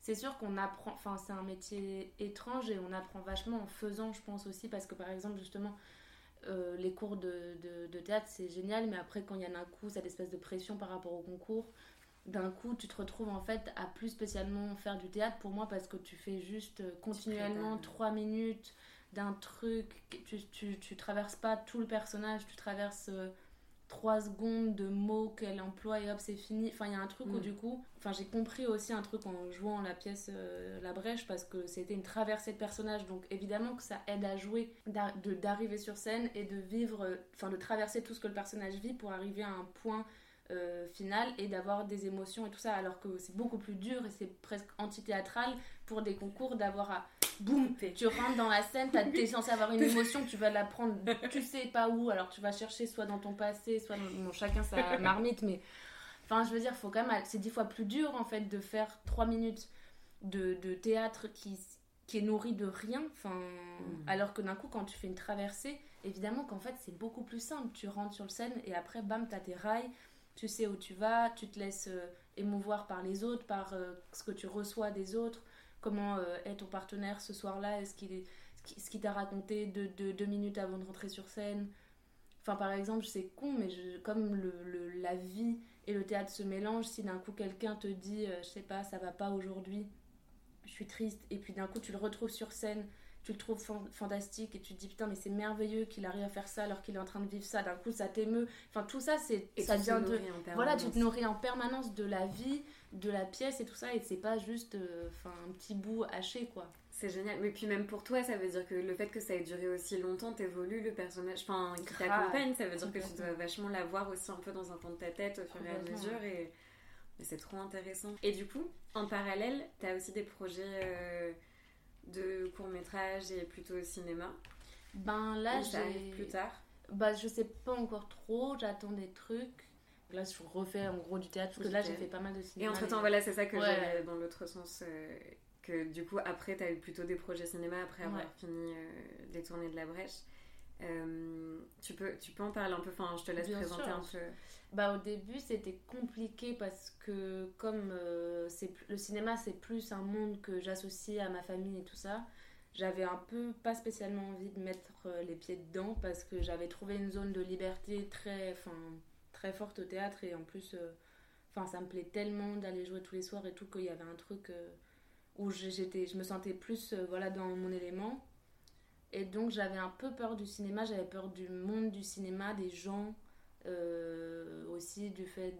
S2: c'est sûr qu'on apprend enfin c'est un métier étrange et on apprend vachement en faisant je pense aussi parce que par exemple justement euh, les cours de, de- de théâtre c'est génial mais après quand il y en a un coup cette espèce de pression par rapport au concours d'un coup tu te retrouves en fait à plus spécialement faire du théâtre pour moi parce que tu fais juste euh, continuellement trois minutes d'un truc tu, tu, tu traverses pas tout le personnage tu traverses euh, trois secondes de mots qu'elle emploie et hop c'est fini enfin il y a un truc où
S3: Mm.
S2: du coup enfin j'ai compris aussi un truc en jouant la pièce euh, La Brèche parce que c'était une traversée de personnages donc évidemment que ça aide à jouer d'arriver sur scène et de vivre enfin de traverser tout ce que le personnage vit pour arriver à un point euh, final et d'avoir des émotions et tout ça alors que c'est beaucoup plus dur et c'est presque anti-théâtral pour des concours d'avoir à boum tu rentres dans la scène t'es censé avoir une émotion tu vas la prendre tu sais pas où alors tu vas chercher soit dans ton passé soit dans bon, chacun sa marmite mais enfin je veux dire faut quand même c'est dix fois plus dur en fait de faire trois minutes de, de théâtre qui qui est nourri de rien enfin alors que d'un coup quand tu fais une traversée évidemment qu'en fait c'est beaucoup plus simple. Tu rentres sur le scène et après bam t'as tes rails tu sais où tu vas, tu te laisses euh, émouvoir par les autres, par euh, ce que tu reçois des autres, comment euh, est ton partenaire ce soir-là, est-ce qu'il ce qui- ce qu'il t'a raconté deux, deux, minutes avant de rentrer sur scène? Enfin, par exemple, c'est con, mais comme la vie et le théâtre se mélangent, si d'un coup quelqu'un te dit, je sais pas, ça va pas aujourd'hui, je suis triste, et puis d'un coup tu le retrouves sur scène, tu le trouves fan- fantastique, et tu te dis, putain, mais c'est merveilleux qu'il arrive à faire ça alors qu'il est en train de vivre ça, d'un coup ça t'émeut. Enfin, tout ça, c'est ça
S3: tu te
S2: vient de. Voilà, tu te nourris en permanence de la vie, de la pièce et tout ça, et c'est pas juste euh, enfin un petit bout haché quoi.
S3: C'est génial. Mais puis même pour toi, ça veut dire que le fait que ça ait duré aussi longtemps, t'évolues le personnage, enfin, qui t'accompagne, ça veut dire que tu dois vachement l'avoir aussi un peu dans un coin de ta tête au fur et à mesure. Et, et c'est trop intéressant. Et du coup, en parallèle, t'as aussi des projets euh, de court-métrage et plutôt cinéma.
S2: Ben là,
S3: ça arrive
S2: j'ai.
S3: plus tard.
S2: Bah, je sais pas encore trop, j'attends des trucs. Là, je refais en gros du théâtre, parce que là, j'ai fait pas mal de
S3: Et
S2: cinéma.
S3: entre temps,
S2: mais-
S3: voilà, c'est ça que
S2: Ouais.
S3: j'avais dans l'autre sens. euh, que du coup, après, t'as eu plutôt des projets cinéma après avoir
S2: Ouais.
S3: fini euh, les tournées de la brèche. Euh, tu, peux, tu peux en parler un peu, enfin, je te laisse
S2: Bien
S3: présenter
S2: sûr.
S3: un peu.
S2: Bah, au début, c'était compliqué parce que, comme euh, c'est le cinéma, c'est plus un monde que j'associe à ma famille et tout ça, j'avais un peu pas spécialement envie de mettre euh, les pieds dedans parce que j'avais trouvé une zone de liberté très, très forte au théâtre et en plus, euh, enfin ça me plaît tellement d'aller jouer tous les soirs et tout qu'il y avait un truc où j'étais, je me sentais plus voilà, dans mon élément. Et donc j'avais un peu peur du cinéma, j'avais peur du monde du cinéma, des gens, aussi du fait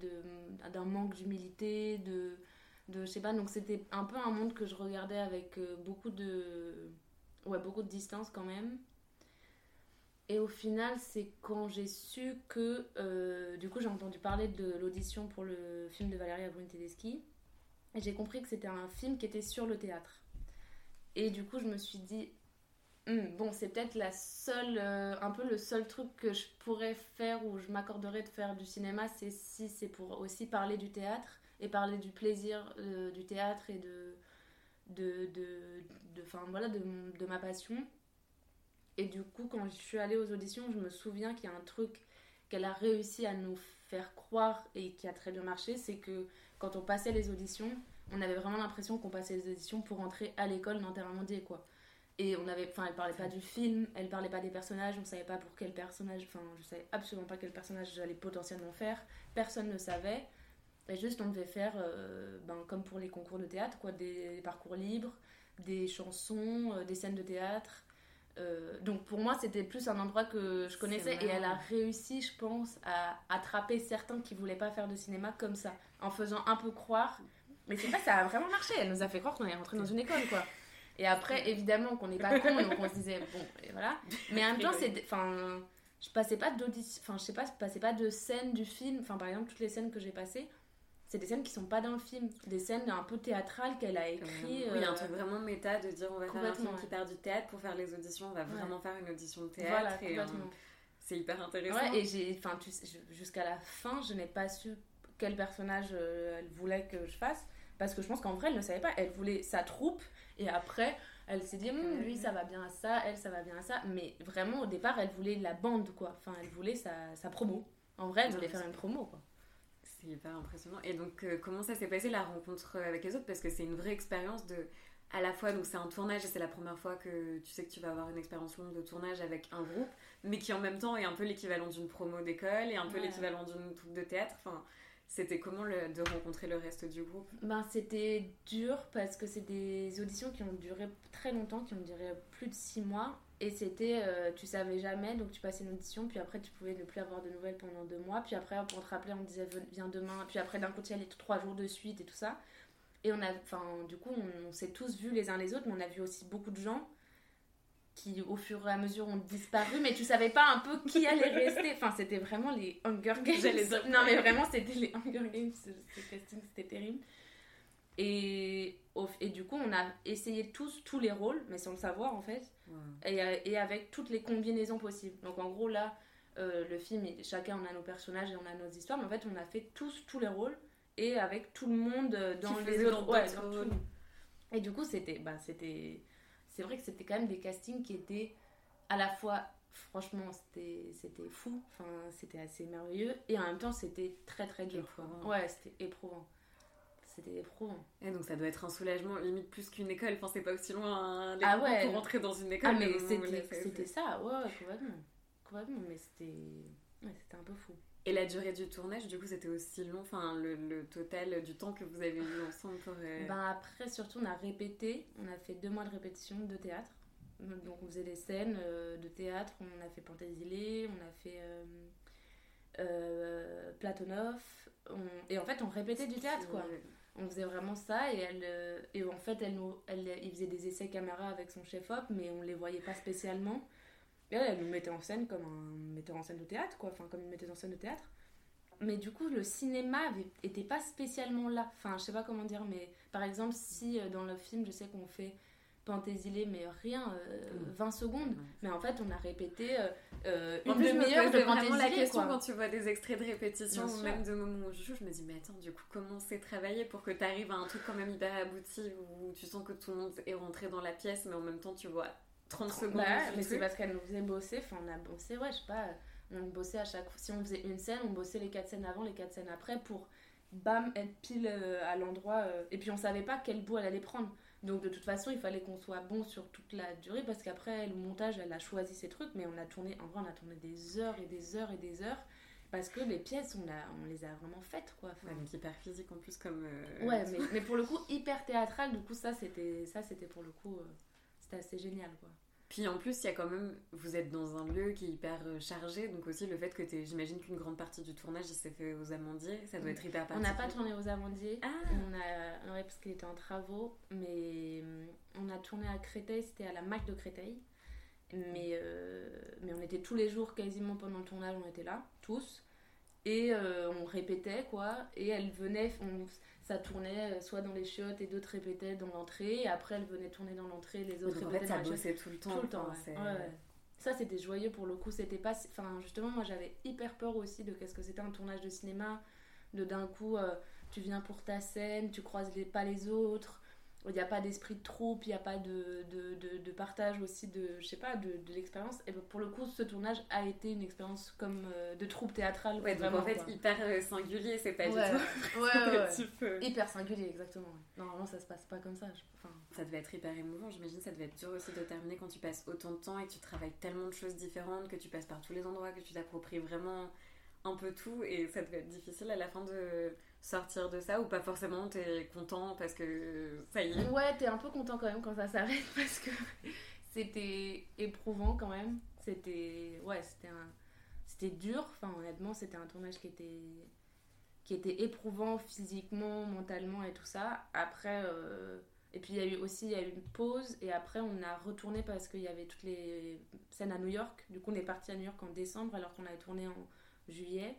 S2: d'un manque d'humilité, de, de je sais pas donc c'était un peu un monde que je regardais avec beaucoup de ouais, beaucoup de distance quand même. Et au final, c'est quand j'ai su que. Euh, du coup, j'ai entendu parler de l'audition pour le film de Valérie Abrune-Tedeschi. Et j'ai compris que c'était un film qui était sur le théâtre. Et du coup, je me suis dit. Hmm, bon, c'est peut-être la seule. Euh, un peu le seul truc que je pourrais faire ou je m'accorderais de faire du cinéma, c'est si c'est pour aussi parler du théâtre et parler du plaisir euh, du théâtre et de de, de, voilà, de, ma passion. Et du coup, quand je suis allée aux auditions, je me souviens qu'il y a un truc qu'elle a réussi à nous faire croire et qui a très bien marché, c'est que quand on passait les auditions, on avait vraiment l'impression qu'on passait les auditions pour entrer à l'école d'Intermondier, quoi. Et on avait, enfin, elle parlait pas du film, elle parlait pas des personnages, on savait pas pour quel personnage, enfin, je savais absolument pas quel personnage j'allais potentiellement faire, personne ne savait. Et juste, on devait faire, euh, ben, comme pour les concours de théâtre, quoi, des, parcours libres, des chansons, euh, des scènes de théâtre. Euh, donc pour moi, c'était plus un endroit que je connaissais et elle a réussi, je pense, à attraper certains qui voulaient pas faire de cinéma comme ça, en faisant un peu croire. Mais c'est pas, ça a vraiment marché. Elle nous a fait croire qu'on est rentré dans une école, quoi. Et après, évidemment, qu'on n'est pas con, donc on se disait bon, et voilà. Mais en même temps, c'est, enfin, je passais pas d'audition, enfin, je sais pas, je passais pas de scènes du film. Enfin, par exemple, toutes les scènes que j'ai passées, c'est des scènes qui sont pas dans le film, des scènes un peu théâtrales qu'elle a écrit.
S3: Oui, un euh, truc vraiment méta de dire on va faire un film qui part du théâtre pour faire les auditions, on va vraiment faire une audition de théâtre. Voilà, c'est hyper intéressant.
S2: Ouais, et j'ai, enfin, jusqu'à la fin, je n'ai pas su quel personnage euh, elle voulait que je fasse, parce que je pense qu'en vrai, elle ne savait pas. Elle voulait sa troupe, et après, elle s'est dit, hum, lui, ça va bien à ça, elle, ça va bien à ça. Mais vraiment, au départ, elle voulait la bande, quoi. Enfin, elle voulait sa, sa promo. En vrai, elle voulait faire une promo, quoi.
S3: C'est hyper impressionnant. Et donc, euh, comment ça s'est passé la rencontre avec les autres? Parce que c'est une vraie expérience de. À la fois, donc c'est un tournage et c'est la première fois que tu sais que tu vas avoir une expérience longue de tournage avec un groupe, mais qui en même temps est un peu l'équivalent d'une promo d'école et un peu l'équivalent d'une troupe de théâtre. Enfin, c'était comment de rencontrer le reste du groupe
S2: ben, C'était dur parce que c'est des auditions qui ont duré très longtemps, qui ont duré plus de six mois. Et c'était, euh, tu savais jamais, donc tu passais une audition, puis après tu pouvais ne plus avoir de nouvelles pendant deux mois, puis après on te rappelait, on disait viens demain, puis après d'un coup tu y allais trois jours de suite et tout ça. Et on a, enfin, du coup, on, s'est tous vus les uns les autres, mais on a vu aussi beaucoup de gens qui, au fur et à mesure, ont disparu, mais tu savais pas un peu qui allait rester. Enfin, c'était vraiment les Hunger Games. non, mais vraiment, c'était les Hunger Games, ce casting, c'était terrible. Et, et du coup, on a essayé tous, tous les rôles, mais sans le savoir en fait, et, et, avec toutes les combinaisons possibles. Donc en gros, là, euh, le film, chacun on a nos personnages et on a nos histoires, mais en fait, on a fait tous, tous les rôles, et avec tout le monde euh, dans les autres ouais. Et du coup, c'était. Bah, c'était c'est vrai que c'était quand même des castings qui étaient à la fois franchement c'était fou enfin c'était assez merveilleux et en même temps c'était très très dur ouais c'était éprouvant c'était éprouvant.
S3: Et donc ça doit être un soulagement limite plus qu'une école. Enfin, c'est pas aussi loin hein, ah ouais. pour rentrer dans une école.
S2: Ah, mais c'était ça, ouais, complètement. Complètement, mais c'était ouais, un peu fou.
S3: Et la durée du tournage, du coup, c'était aussi long, enfin, le, le, total du temps que vous avez eu ensemble pour... Euh,
S2: ben après, surtout, on a répété, on a fait deux mois de répétition de théâtre. Donc on faisait des scènes euh, de théâtre, on a fait Panthésilée, on a fait euh, euh Platonov, et en fait on répétait du théâtre quoi. On faisait vraiment ça et elle et en fait elle nous elle il faisait des essais caméra avec son chef op mais on les voyait pas spécialement et elle, elle nous mettait en scène comme un metteur en scène de théâtre quoi. Enfin comme une metteuse en scène de théâtre. Mais du coup le cinéma était pas spécialement là. Enfin je sais pas comment dire mais par exemple si euh, dans le film je sais qu'on fait Panthésilée, mais rien, 20 euh, secondes. Mais en fait, on a répété euh, une demi-heure de vraiment la question
S3: quand tu vois des extraits de répétition ou même de moments où je joue, je me dis, mais attends, du coup, comment c'est travaillé pour que tu arrives à un truc quand même hyper abouti où tu sens que tout le monde est rentré dans la pièce, mais en même temps, tu vois 30 secondes.
S2: Bah, mais c'est parce qu'elle nous faisait bosser, enfin, on a bossé, ouais, je sais pas, on bossait à chaque fois. Si on faisait une scène, on bossait les 4 scènes avant, les 4 scènes après pour bam, être pile à l'endroit. et puis on savait pas quel bout elle allait prendre. Donc de toute façon, il fallait qu'on soit bon sur toute la durée parce qu'après le montage, elle a choisi ses trucs, mais on a tourné, en vrai, on a tourné des heures et des heures et des heures parce que les pièces, on, a, on les a vraiment faites quoi.
S3: Enfin, donc hyper physique en plus comme. Euh,
S2: ouais, mais, mais, pour le coup hyper théâtral. Du coup, ça c'était ça c'était pour le coup, euh, c'était assez génial quoi.
S3: Puis en plus, il y a quand même, vous êtes dans un lieu qui est hyper euh, chargé, donc aussi le fait que j'imagine qu'une grande partie du tournage il s'est fait aux Amandiers, ça doit être hyper
S2: particulier. On n'a pas tourné aux Amandiers, ah. on a, ouais, parce qu'il était en travaux, mais on a tourné à Créteil, c'était à la MAC de Créteil, mais, euh, mais on était tous les jours quasiment pendant le tournage, on était là, tous, et euh, on répétait quoi, et elle venait, on, ça tournait euh, soit dans les chiottes et d'autres répétaient dans l'entrée. Et après, elle venait tourner dans l'entrée, les autres
S3: répétaient. En fait, ça bossait tout le temps.
S2: Tout le temps, ouais. Ça, c'était joyeux pour le coup. C'était pas. Enfin, justement, moi, j'avais hyper peur aussi de qu'est-ce que c'était un tournage de cinéma. De d'un coup, euh, tu viens pour ta scène, tu croises les, pas les autres il n'y a pas d'esprit de troupe, il n'y a pas de, de, de, partage aussi de, je sais pas, de, l'expérience. Et pour le coup, ce tournage a été une expérience comme euh, de troupe théâtrale.
S3: Ouais, donc en fait, hyper euh, singulier, c'est pas du
S2: tout. ouais, ouais, Hyper singulier, exactement. Normalement, ça se passe pas comme ça. Enfin...
S3: Ça devait être hyper émouvant, j'imagine, ça devait être dur aussi de terminer quand tu passes autant de temps et que tu travailles tellement de choses différentes, que tu passes par tous les endroits, que tu t'appropries vraiment un peu tout et ça devait être difficile à la fin de sortir de ça ou pas forcément t'es content parce que ça y est
S2: Ouais, t'es un peu content quand même quand ça s'arrête parce que c'était éprouvant quand même. C'était ouais, c'était c'était dur, enfin honnêtement, c'était un tournage qui était qui était éprouvant physiquement, mentalement et tout ça. Après euh, et puis il y a eu aussi il y a eu une pause et après on a retourné parce qu'il y avait toutes les scènes à New York. Du coup, on est parti à New York en décembre alors qu'on avait tourné en juillet.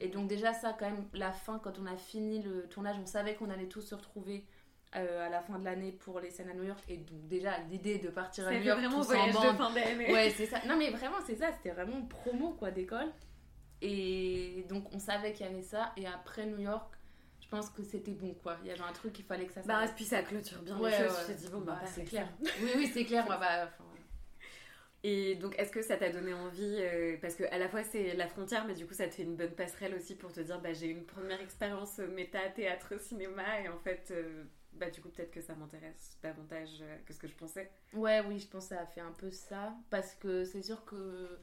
S2: Et donc déjà ça quand même la fin quand on a fini le tournage on savait qu'on allait tous se retrouver euh, à la fin de l'année pour les scènes à New York. Et donc déjà l'idée de partir à New York
S3: vraiment tous en bande. fin
S2: ouais c'est ça. Non mais vraiment c'est ça. C'était vraiment promo quoi d'école. Et donc on savait qu'il y avait ça. Et après New York je pense que c'était bon quoi. Il y avait un truc il fallait que ça
S3: bah puis ça clôture bien ouais, les choses dit bon bah,
S2: bah c'est clair. oui oui c'est clair. Bah,
S3: et donc, est-ce que ça t'a donné envie euh, Parce que à la fois c'est la frontière, mais du coup, ça te fait une bonne passerelle aussi pour te dire, bah, j'ai une première expérience euh, méta, théâtre, cinéma, et en fait, euh, bah, du coup, peut-être que ça m'intéresse davantage que ce que je pensais.
S2: Ouais, oui, je pense que ça a fait un peu ça, parce que c'est sûr que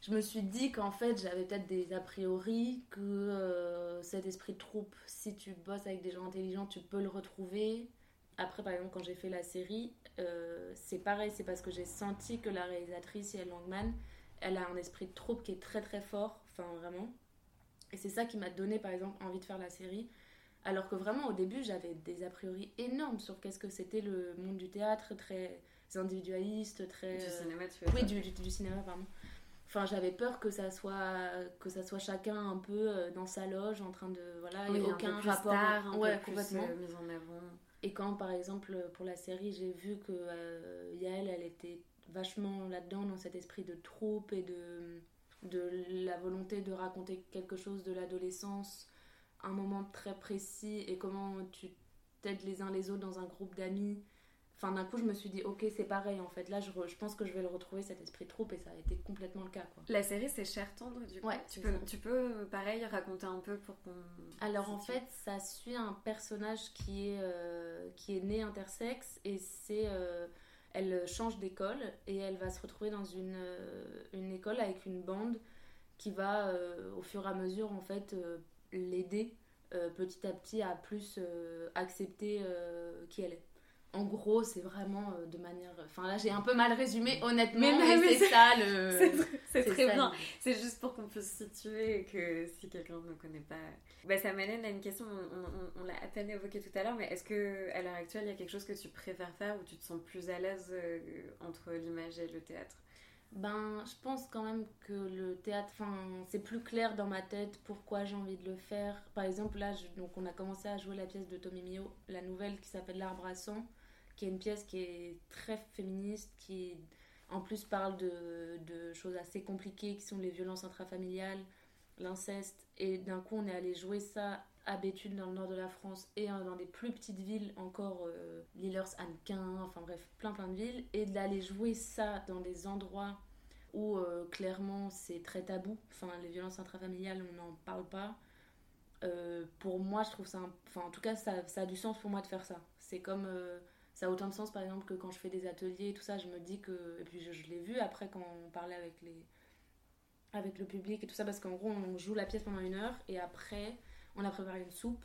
S2: je me suis dit qu'en fait, j'avais peut-être des a priori, que cet esprit de troupe, si tu bosses avec des gens intelligents, tu peux le retrouver. Après, par exemple, quand j'ai fait la série, euh, c'est pareil, c'est parce que j'ai senti que la réalisatrice, Yael Langman, elle a un esprit de troupe qui est très très fort, enfin vraiment. Et c'est ça qui m'a donné, par exemple, envie de faire la série. Alors que vraiment, au début, j'avais des a priori énormes sur qu'est-ce que c'était le monde du théâtre, très individualiste, très...
S3: Du cinéma, tu
S2: veux Oui, du, du, cinéma, pardon. Enfin, j'avais peur que ça soit que ça soit chacun un peu euh, dans sa loge en train de voilà,
S3: oui, aucun rapport
S2: un
S3: ouais, peu complètement euh, mise en avant.
S2: Et quand, par exemple, pour la série, j'ai vu que euh, Yael, elle était vachement là-dedans, dans cet esprit de troupe et de, de la volonté de raconter quelque chose de l'adolescence, un moment très précis, et comment tu t'aides les uns les autres dans un groupe d'amis Enfin, d'un coup, je me suis dit, ok, c'est pareil en fait. Là, je, je, pense que je vais le retrouver cet esprit de troupe et ça a été complètement le cas. Quoi.
S3: La série, c'est Cher Tendre, du coup.
S2: Ouais,
S3: tu, peux, tu peux, pareil, raconter un peu pour qu'on.
S2: Alors, en fait, ça suit un personnage qui est, euh, qui est né intersexe et c'est. Euh, elle change d'école et elle va se retrouver dans une, euh, une école avec une bande qui va, au fur et à mesure, en fait, l'aider petit à petit à plus accepter qui elle est en gros, c'est vraiment euh, de manière. Enfin, là, j'ai un peu mal résumé, honnêtement, mais, c'est ça le.
S3: C'est très bien. C'est juste pour qu'on puisse situer et que si quelqu'un ne connaît pas. Bah, ça m'amène à une question, on, l'a à peine évoqué tout à l'heure, mais est-ce que à l'heure actuelle, il y a quelque chose que tu préfères faire ou tu te sens plus à l'aise euh, entre l'image et le théâtre?
S2: Ben, je pense quand même que le théâtre, enfin, c'est plus clair dans ma tête pourquoi j'ai envie de le faire. Par exemple, là, donc on a commencé à jouer la pièce de Tommy Mio, la nouvelle qui s'appelle L'arbre à sang qui est une pièce qui est très féministe, qui en plus parle de, choses assez compliquées qui sont les violences intrafamiliales, l'inceste. Et d'un coup, on est allé jouer ça à Béthune dans le nord de la France et dans des plus petites villes encore, euh, Lillers, Annequin, enfin bref, plein plein de villes. Et d'aller jouer ça dans des endroits où euh, clairement c'est très tabou, enfin les violences intrafamiliales on n'en parle pas. pour moi, je trouve ça. Enfin, en tout cas, ça, ça, a du sens pour moi de faire ça. C'est comme. Ça a autant de sens, par exemple, que quand je fais des ateliers et tout ça, je me dis que. Et puis, je, je l'ai vu après quand on parlait avec les. Avec le public et tout ça, parce qu'en gros, on joue la pièce pendant une heure et après, on a préparé une soupe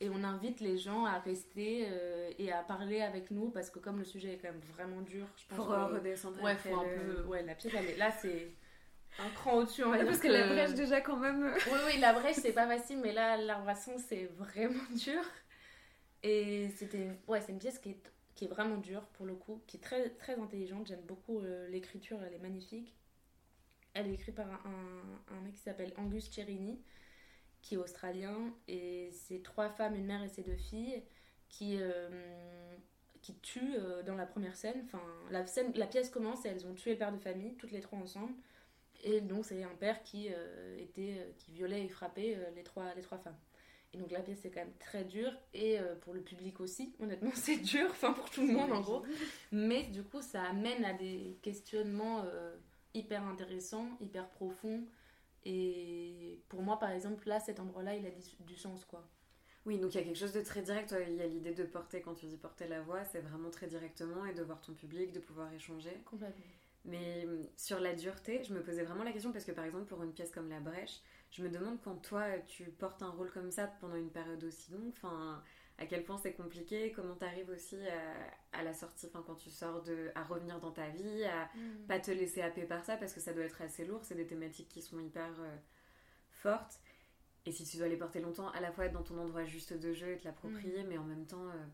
S2: et on invite les gens à rester euh, et à parler avec nous parce que comme le sujet est quand même vraiment dur,
S3: je pense pour redescendre
S2: ouais, faut un peu ouais, la pièce elle est là c'est un cran au-dessus
S3: ouais, parce que, la brèche déjà quand même
S2: oui oui la brèche c'est pas facile mais là l'arboisson c'est vraiment dur et c'était ouais c'est une pièce qui est qui est vraiment dure pour le coup qui est très très intelligente j'aime beaucoup euh, l'écriture elle est magnifique elle est écrite par un, un mec qui s'appelle Angus Cherini qui est australien, et c'est trois femmes, une mère et ses deux filles, qui, euh, qui tuent euh, dans la première scène. Enfin, la, scène, la pièce commence et elles ont tué le père de famille, toutes les trois ensemble. Et donc c'est un père qui, était, qui violait et frappait les, trois, les trois femmes. Et donc la pièce c'est quand même très dur et pour le public aussi, honnêtement c'est dur, enfin pour tout le monde en gros. Mais du coup ça amène à des questionnements hyper intéressants, hyper profonds et pour moi, par exemple, là, cet endroit-là, il a du sens, quoi.
S3: Oui, donc il y a quelque chose de très direct. Il y a l'idée de porter, quand tu dis porter la voix, c'est vraiment très directement et de voir ton public, de pouvoir échanger.
S2: Complètement.
S3: Mais hum, sur la dureté, je me posais vraiment la question parce que par exemple, pour une pièce comme La Brèche, je me demande quand toi, tu portes un rôle comme ça pendant une période aussi longue, enfin, à quel point c'est compliqué, comment tu arrives aussi à, la sortie, enfin quand tu sors de, à revenir dans ta vie, à mm. pas te laisser happer par ça parce que ça doit être assez lourd, c'est des thématiques qui sont hyper euh, fortes. Et si tu dois les porter longtemps, à la fois être dans ton endroit juste de jeu et te l'approprier, mm. mais en même temps euh,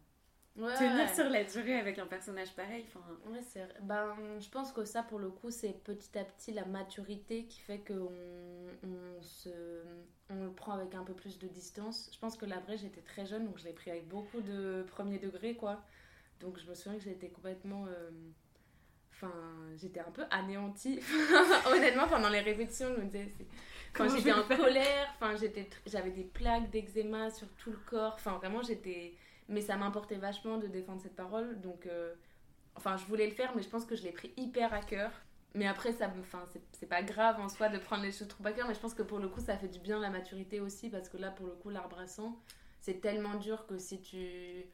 S3: tenir sur la durée avec un personnage pareil.
S2: Ouais, c'est... Ben, je pense que ça, pour le coup, c'est petit à petit la maturité qui fait qu'on on se... on le prend avec un peu plus de distance. Je pense que la vraie, j'étais très jeune, donc je l'ai pris avec beaucoup de premier degré, quoi. Donc je me souviens que j'étais complètement... Euh, enfin, j'étais un peu anéantie. Honnêtement, pendant les répétitions, je me disais... Quand j'étais en colère, enfin, j'étais... j'avais des plaques d'eczéma sur tout le corps. Enfin, vraiment, j'étais mais ça m'importait vachement de défendre cette parole. Donc, euh, enfin, je voulais le faire, mais je pense que je l'ai pris hyper à cœur. Mais après, ça, enfin, c'est pas grave en soi de prendre les choses trop à cœur, mais je pense que pour le coup, ça fait du bien la maturité aussi, parce que là, pour le coup, l'arbre à sang, c'est tellement dur que si tu.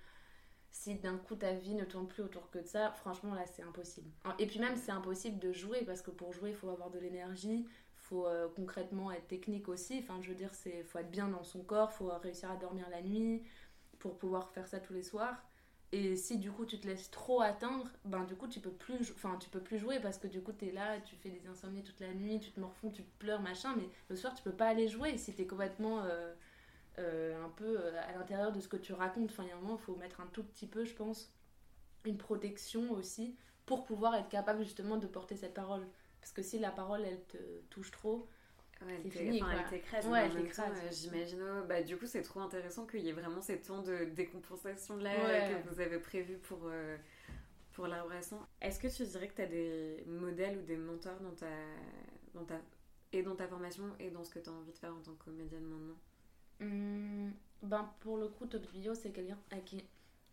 S2: Si d'un coup ta vie ne tourne plus autour que de ça, franchement là c'est impossible. Et puis même c'est impossible de jouer parce que pour jouer il faut avoir de l'énergie, faut euh, concrètement être technique aussi. Enfin je veux dire c'est faut être bien dans son corps, faut réussir à dormir la nuit, pour pouvoir faire ça tous les soirs. Et si du coup tu te laisses trop atteindre, ben du coup tu peux plus, enfin tu peux plus jouer parce que du coup tu es là, tu fais des insomnies toute la nuit, tu te morfonds, tu pleures machin, mais le soir tu peux pas aller jouer si tu es complètement euh, euh, un peu euh, à l'intérieur de ce que tu racontes. Enfin il y a un moment il faut mettre un tout petit peu, je pense, une protection aussi pour pouvoir être capable justement de porter cette parole. Parce que si la parole elle te touche trop,
S3: Ouais, elle t'écrase. Ouais, euh, J'imagine. Oh, bah, du coup, c'est trop intéressant qu'il y ait vraiment ces temps de décompensation là que vous avez prévu pour, euh, pour l'arbre Est-ce que tu dirais que tu as des modèles ou des mentors dans ta, dans ta, et dans ta formation et dans ce que tu as envie de faire en tant que comédienne maintenant?
S2: Mmh, ben, Pour le coup, Top Video, c'est quelqu'un à qui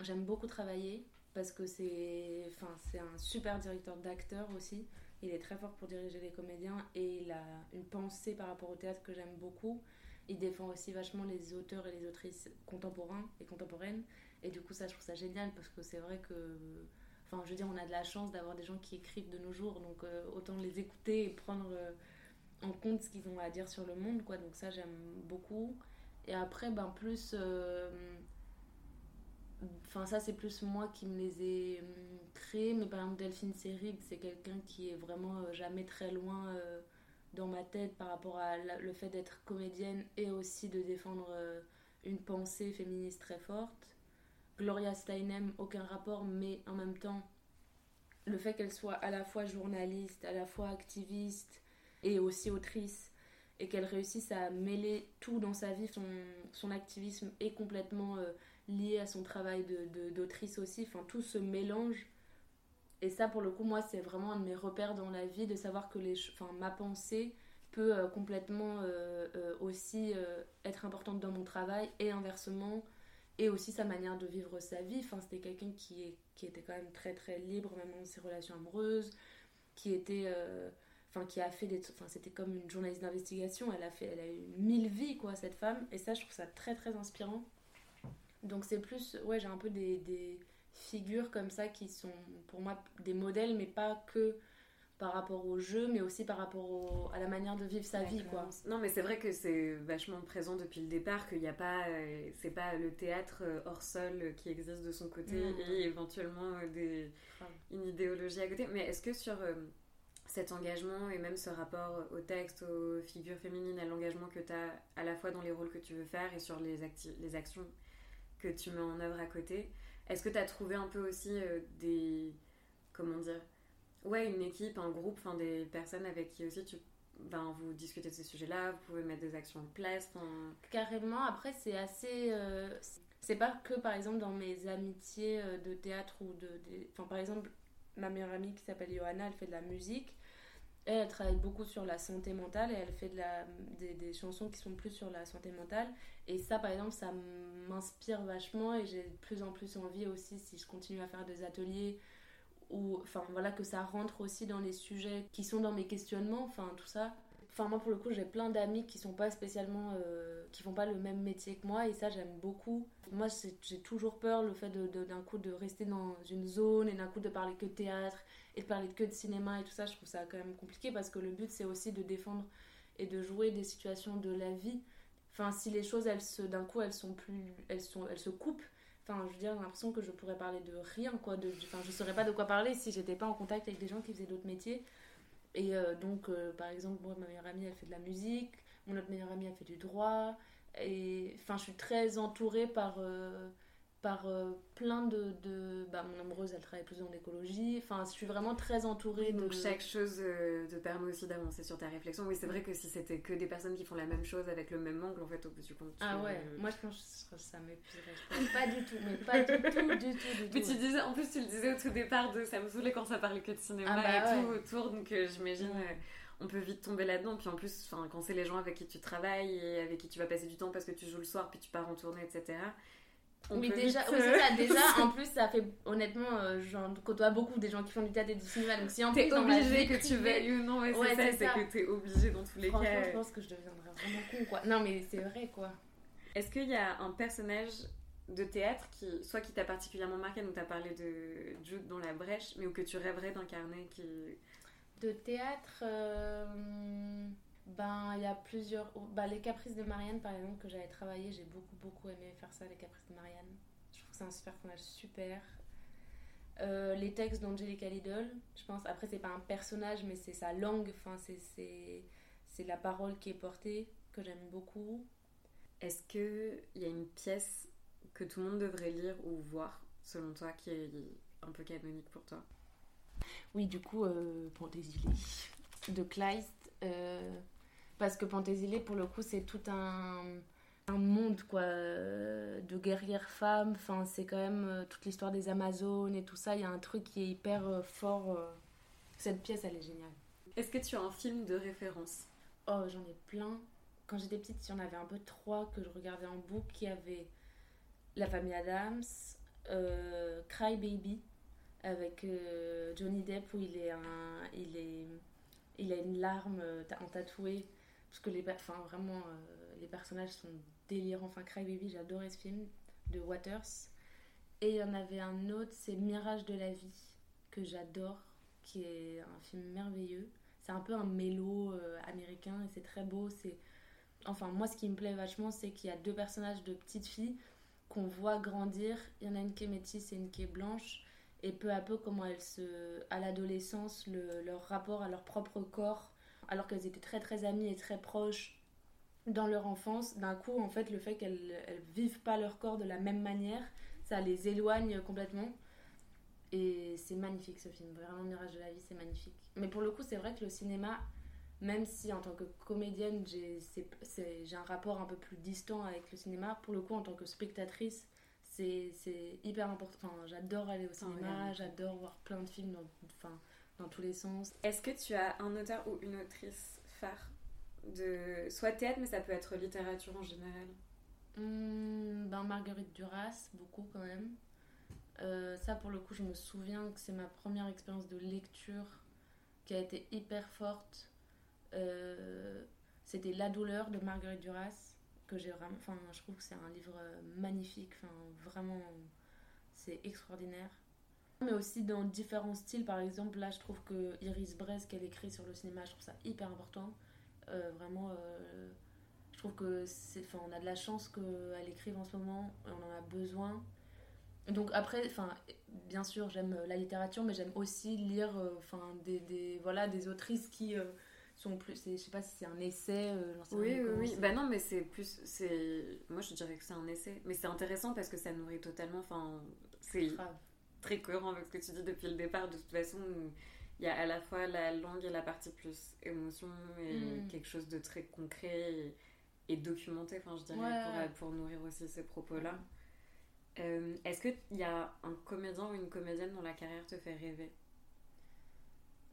S2: j'aime beaucoup travailler parce que c'est un super directeur d'acteur aussi. Il est très fort pour diriger les comédiens et il a une pensée par rapport au théâtre que j'aime beaucoup. Il défend aussi vachement les auteurs et les autrices contemporains et contemporaines. Et du coup, ça, je trouve ça génial parce que c'est vrai que. Enfin, je veux dire, on a de la chance d'avoir des gens qui écrivent de nos jours, donc euh, autant les écouter et prendre euh, en compte ce qu'ils ont à dire sur le monde, quoi. Donc, ça, j'aime beaucoup. Et après, ben, plus. Euh, Enfin, ça, c'est plus moi qui me les ai hum, créés. Mais par exemple, Delphine Seyrig, c'est quelqu'un qui est vraiment euh, jamais très loin euh, dans ma tête par rapport à le fait d'être comédienne et aussi de défendre euh, une pensée féministe très forte. Gloria Steinem, aucun rapport, mais en même temps, le fait qu'elle soit à la fois journaliste, à la fois activiste et aussi autrice, et qu'elle réussisse à mêler tout dans sa vie, son, son activisme est complètement lié à son travail de, d'autrice aussi. Enfin, tout se mélange. Et ça, pour le coup, moi, c'est vraiment un de mes repères dans la vie, de savoir que les, enfin, ma pensée peut euh, complètement euh, euh, aussi être importante dans mon travail et inversement, et aussi sa manière de vivre sa vie. Enfin, c'était quelqu'un qui, qui était quand même très très libre, même dans ses relations amoureuses, qui était enfin qui a fait des enfin c'était comme une journaliste d'investigation elle a fait elle a eu mille vies quoi cette femme et ça je trouve ça très très inspirant donc c'est plus ouais j'ai un peu des, des, figures comme ça qui sont pour moi des modèles mais pas que par rapport au jeu mais aussi par rapport à la manière de vivre sa vie quoi.
S3: Non mais c'est vrai que c'est vachement présent depuis le départ qu'il n'y a pas euh, c'est pas le théâtre euh, hors sol qui existe de son côté et éventuellement euh, des, une idéologie à côté. Mais est-ce que sur cet engagement et même ce rapport au texte, aux figures féminines, à l'engagement que tu as à la fois dans les rôles que tu veux faire et sur les, les actions que tu mets en œuvre à côté. Est-ce que tu as trouvé un peu aussi euh, des. Comment dire Ouais, une équipe, un groupe, enfin des personnes avec qui aussi tu. Ben, vous discutez de ces sujets-là, vous pouvez mettre des actions en place.
S2: Carrément, après c'est assez. Euh, c'est pas que par exemple dans mes amitiés euh, de théâtre ou de. Enfin par exemple, ma meilleure amie qui s'appelle Johanna, elle fait de la musique. Elle, travaille beaucoup sur la santé mentale et elle fait de la, des, des, chansons qui sont plus sur la santé mentale. Et ça, par exemple, ça m'inspire vachement et j'ai de plus en plus envie aussi, si je continue à faire des ateliers, ou enfin voilà, que ça rentre aussi dans les sujets qui sont dans mes questionnements, enfin tout ça, Enfin, moi, pour le coup, j'ai plein d'amis qui sont pas spécialement. Euh, qui font pas le même métier que moi, et ça, j'aime beaucoup. Moi, j'ai toujours peur, le fait d'un de, d'un coup de rester dans une zone, et d'un coup de parler que de théâtre, et de parler que de cinéma, et tout ça, je trouve ça quand même compliqué, parce que le but, c'est aussi de défendre et de jouer des situations de la vie. Enfin, si les choses, d'un coup, elles sont plus. elles, sont, elles se coupent. Enfin, je veux dire, j'ai l'impression que je pourrais parler de rien, quoi. De, enfin, je saurais pas de quoi parler si j'étais pas en contact avec des gens qui faisaient d'autres métiers. Et euh, donc, euh, par exemple, moi, ma meilleure amie, elle fait de la musique. Mon autre meilleure amie, elle fait du droit. Et enfin, je suis très entourée par, euh, par euh, plein de, de... Bah, mon amoureuse, elle travaille plus dans l'écologie. Enfin, je suis vraiment très entourée
S3: Donc, chaque chose euh, te permet aussi d'avancer sur ta réflexion. Oui, c'est vrai que si c'était que des personnes qui font la même chose avec le même angle, en fait, au bout du compte...
S2: Ah ouais, moi je pense que ça m'épuiserait. pas du tout, mais pas du tout, du tout, du tout.
S3: Mais tu disais, en plus, tu le disais au tout départ, de ça me saoulait quand ça parlait que de cinéma ah bah et tout autour, donc euh, j'imagine... on peut vite tomber là-dedans. Puis en plus, quand c'est les gens avec qui tu travailles et avec qui tu vas passer du temps parce que tu joues le soir, puis tu pars en tournée, etc
S2: oui, déjà, oui, euh, ça, déjà, en plus, ça fait honnêtement, euh, j'en côtoie beaucoup des gens qui font du théâtre et du cinéma. Donc, si en
S3: t'es obligé que tu veuilles ou non, ouais, c'est ça, c'est que t'es obligé dans tous les
S2: Franchement,
S3: cas.
S2: je pense que je deviendrais vraiment con, quoi. Non, mais c'est vrai, quoi.
S3: Est-ce qu'il y a un personnage de théâtre qui, soit qui t'a particulièrement marqué, donc t'as parlé de Jude dans la brèche, mais ou que tu rêverais d'incarner qui.
S2: De théâtre. Euh, ben, il y a plusieurs. Bah, les Caprices de Marianne, par exemple, que j'avais travaillé, j'ai beaucoup, beaucoup aimé faire ça, les Caprices de Marianne. Je trouve que c'est un super personnage super. Euh, les textes d'Angelica Lidl, je pense. Après, c'est pas un personnage, mais c'est sa langue, enfin, c'est la parole qui est portée, que j'aime beaucoup.
S3: Est-ce qu'il y a une pièce que tout le monde devrait lire ou voir, selon toi, qui est un peu canonique pour toi?
S2: Oui, du coup, euh, de Kleist. Euh, parce que Panthésilée, pour le coup, c'est tout un, un, monde quoi, euh, de guerrières femmes. Enfin, c'est quand même euh, toute l'histoire des Amazones et tout ça. Il y a un truc qui est hyper euh, fort. Cette pièce, elle est géniale.
S3: Est-ce que tu as un film de référence?
S2: Oh, j'en ai plein. Quand j'étais petite, il y en avait un peu trois que je regardais en boucle. qui avait La famille Adams, Cry Baby, avec Johnny Depp, où il est, un, il est il a une larme en tatoué parce que les, enfin, vraiment, euh, les personnages sont délirants. Enfin, Cry Baby, j'ai adoré ce film de Waters. Et il y en avait un autre, c'est Mirage de la vie, que j'adore, qui est un film merveilleux. C'est un peu un mélo euh, américain et c'est très beau. C'est Enfin, moi, ce qui me plaît vachement, c'est qu'il y a deux personnages de petites filles qu'on voit grandir. Il y en a une qui est métisse et une qui est blanche. Et peu à peu, comment elles se. à l'adolescence, leur rapport à leur propre corps alors qu'elles étaient très très amies et très proches dans leur enfance, d'un coup, en fait, le fait qu'elles ne vivent pas leur corps de la même manière, ça les éloigne complètement. Et c'est magnifique ce film, vraiment Mirage de la vie, c'est magnifique. Mais pour le coup, c'est vrai que le cinéma, même si en tant que comédienne, j'ai un rapport un peu plus distant avec le cinéma, pour le coup, en tant que spectatrice, c'est hyper important. Enfin, j'adore aller au cinéma, j'adore voir plein de films. enfin, dans tous les sens.
S3: Est-ce que tu as un auteur ou une autrice phare de soit théâtre, mais ça peut être littérature en général?
S2: Hmm, ben Marguerite Duras, beaucoup quand même. Euh, ça, pour le coup, je me souviens que c'est ma première expérience de lecture qui a été hyper forte, euh, c'était La douleur de Marguerite Duras, que j'ai vraiment. Enfin, je trouve que c'est un livre magnifique, enfin, vraiment, c'est extraordinaire. Mais aussi dans différents styles, par exemple, là je trouve que Iris Brest, qu'elle écrit sur le cinéma, je trouve ça hyper important. Euh, vraiment, euh, je trouve que c'est. Enfin, on a de la chance qu'elle écrive en ce moment, on en a besoin. Donc après, enfin, bien sûr, j'aime la littérature, mais j'aime aussi lire, enfin, des, des, voilà, des autrices qui sont plus je sais pas si c'est un essai
S3: euh, oui oui oui bah non mais c'est plus c'est moi je dirais que c'est un essai mais c'est intéressant parce que ça nourrit totalement enfin c'est très cohérent avec ce que tu dis depuis le départ de toute façon il y a à la fois la langue et la partie plus émotion et hmm. quelque chose de très concret et, documenté enfin je dirais pour, pour, nourrir aussi ces propos là euh, est-ce qu'il y a un comédien ou une comédienne dont la carrière te fait rêver?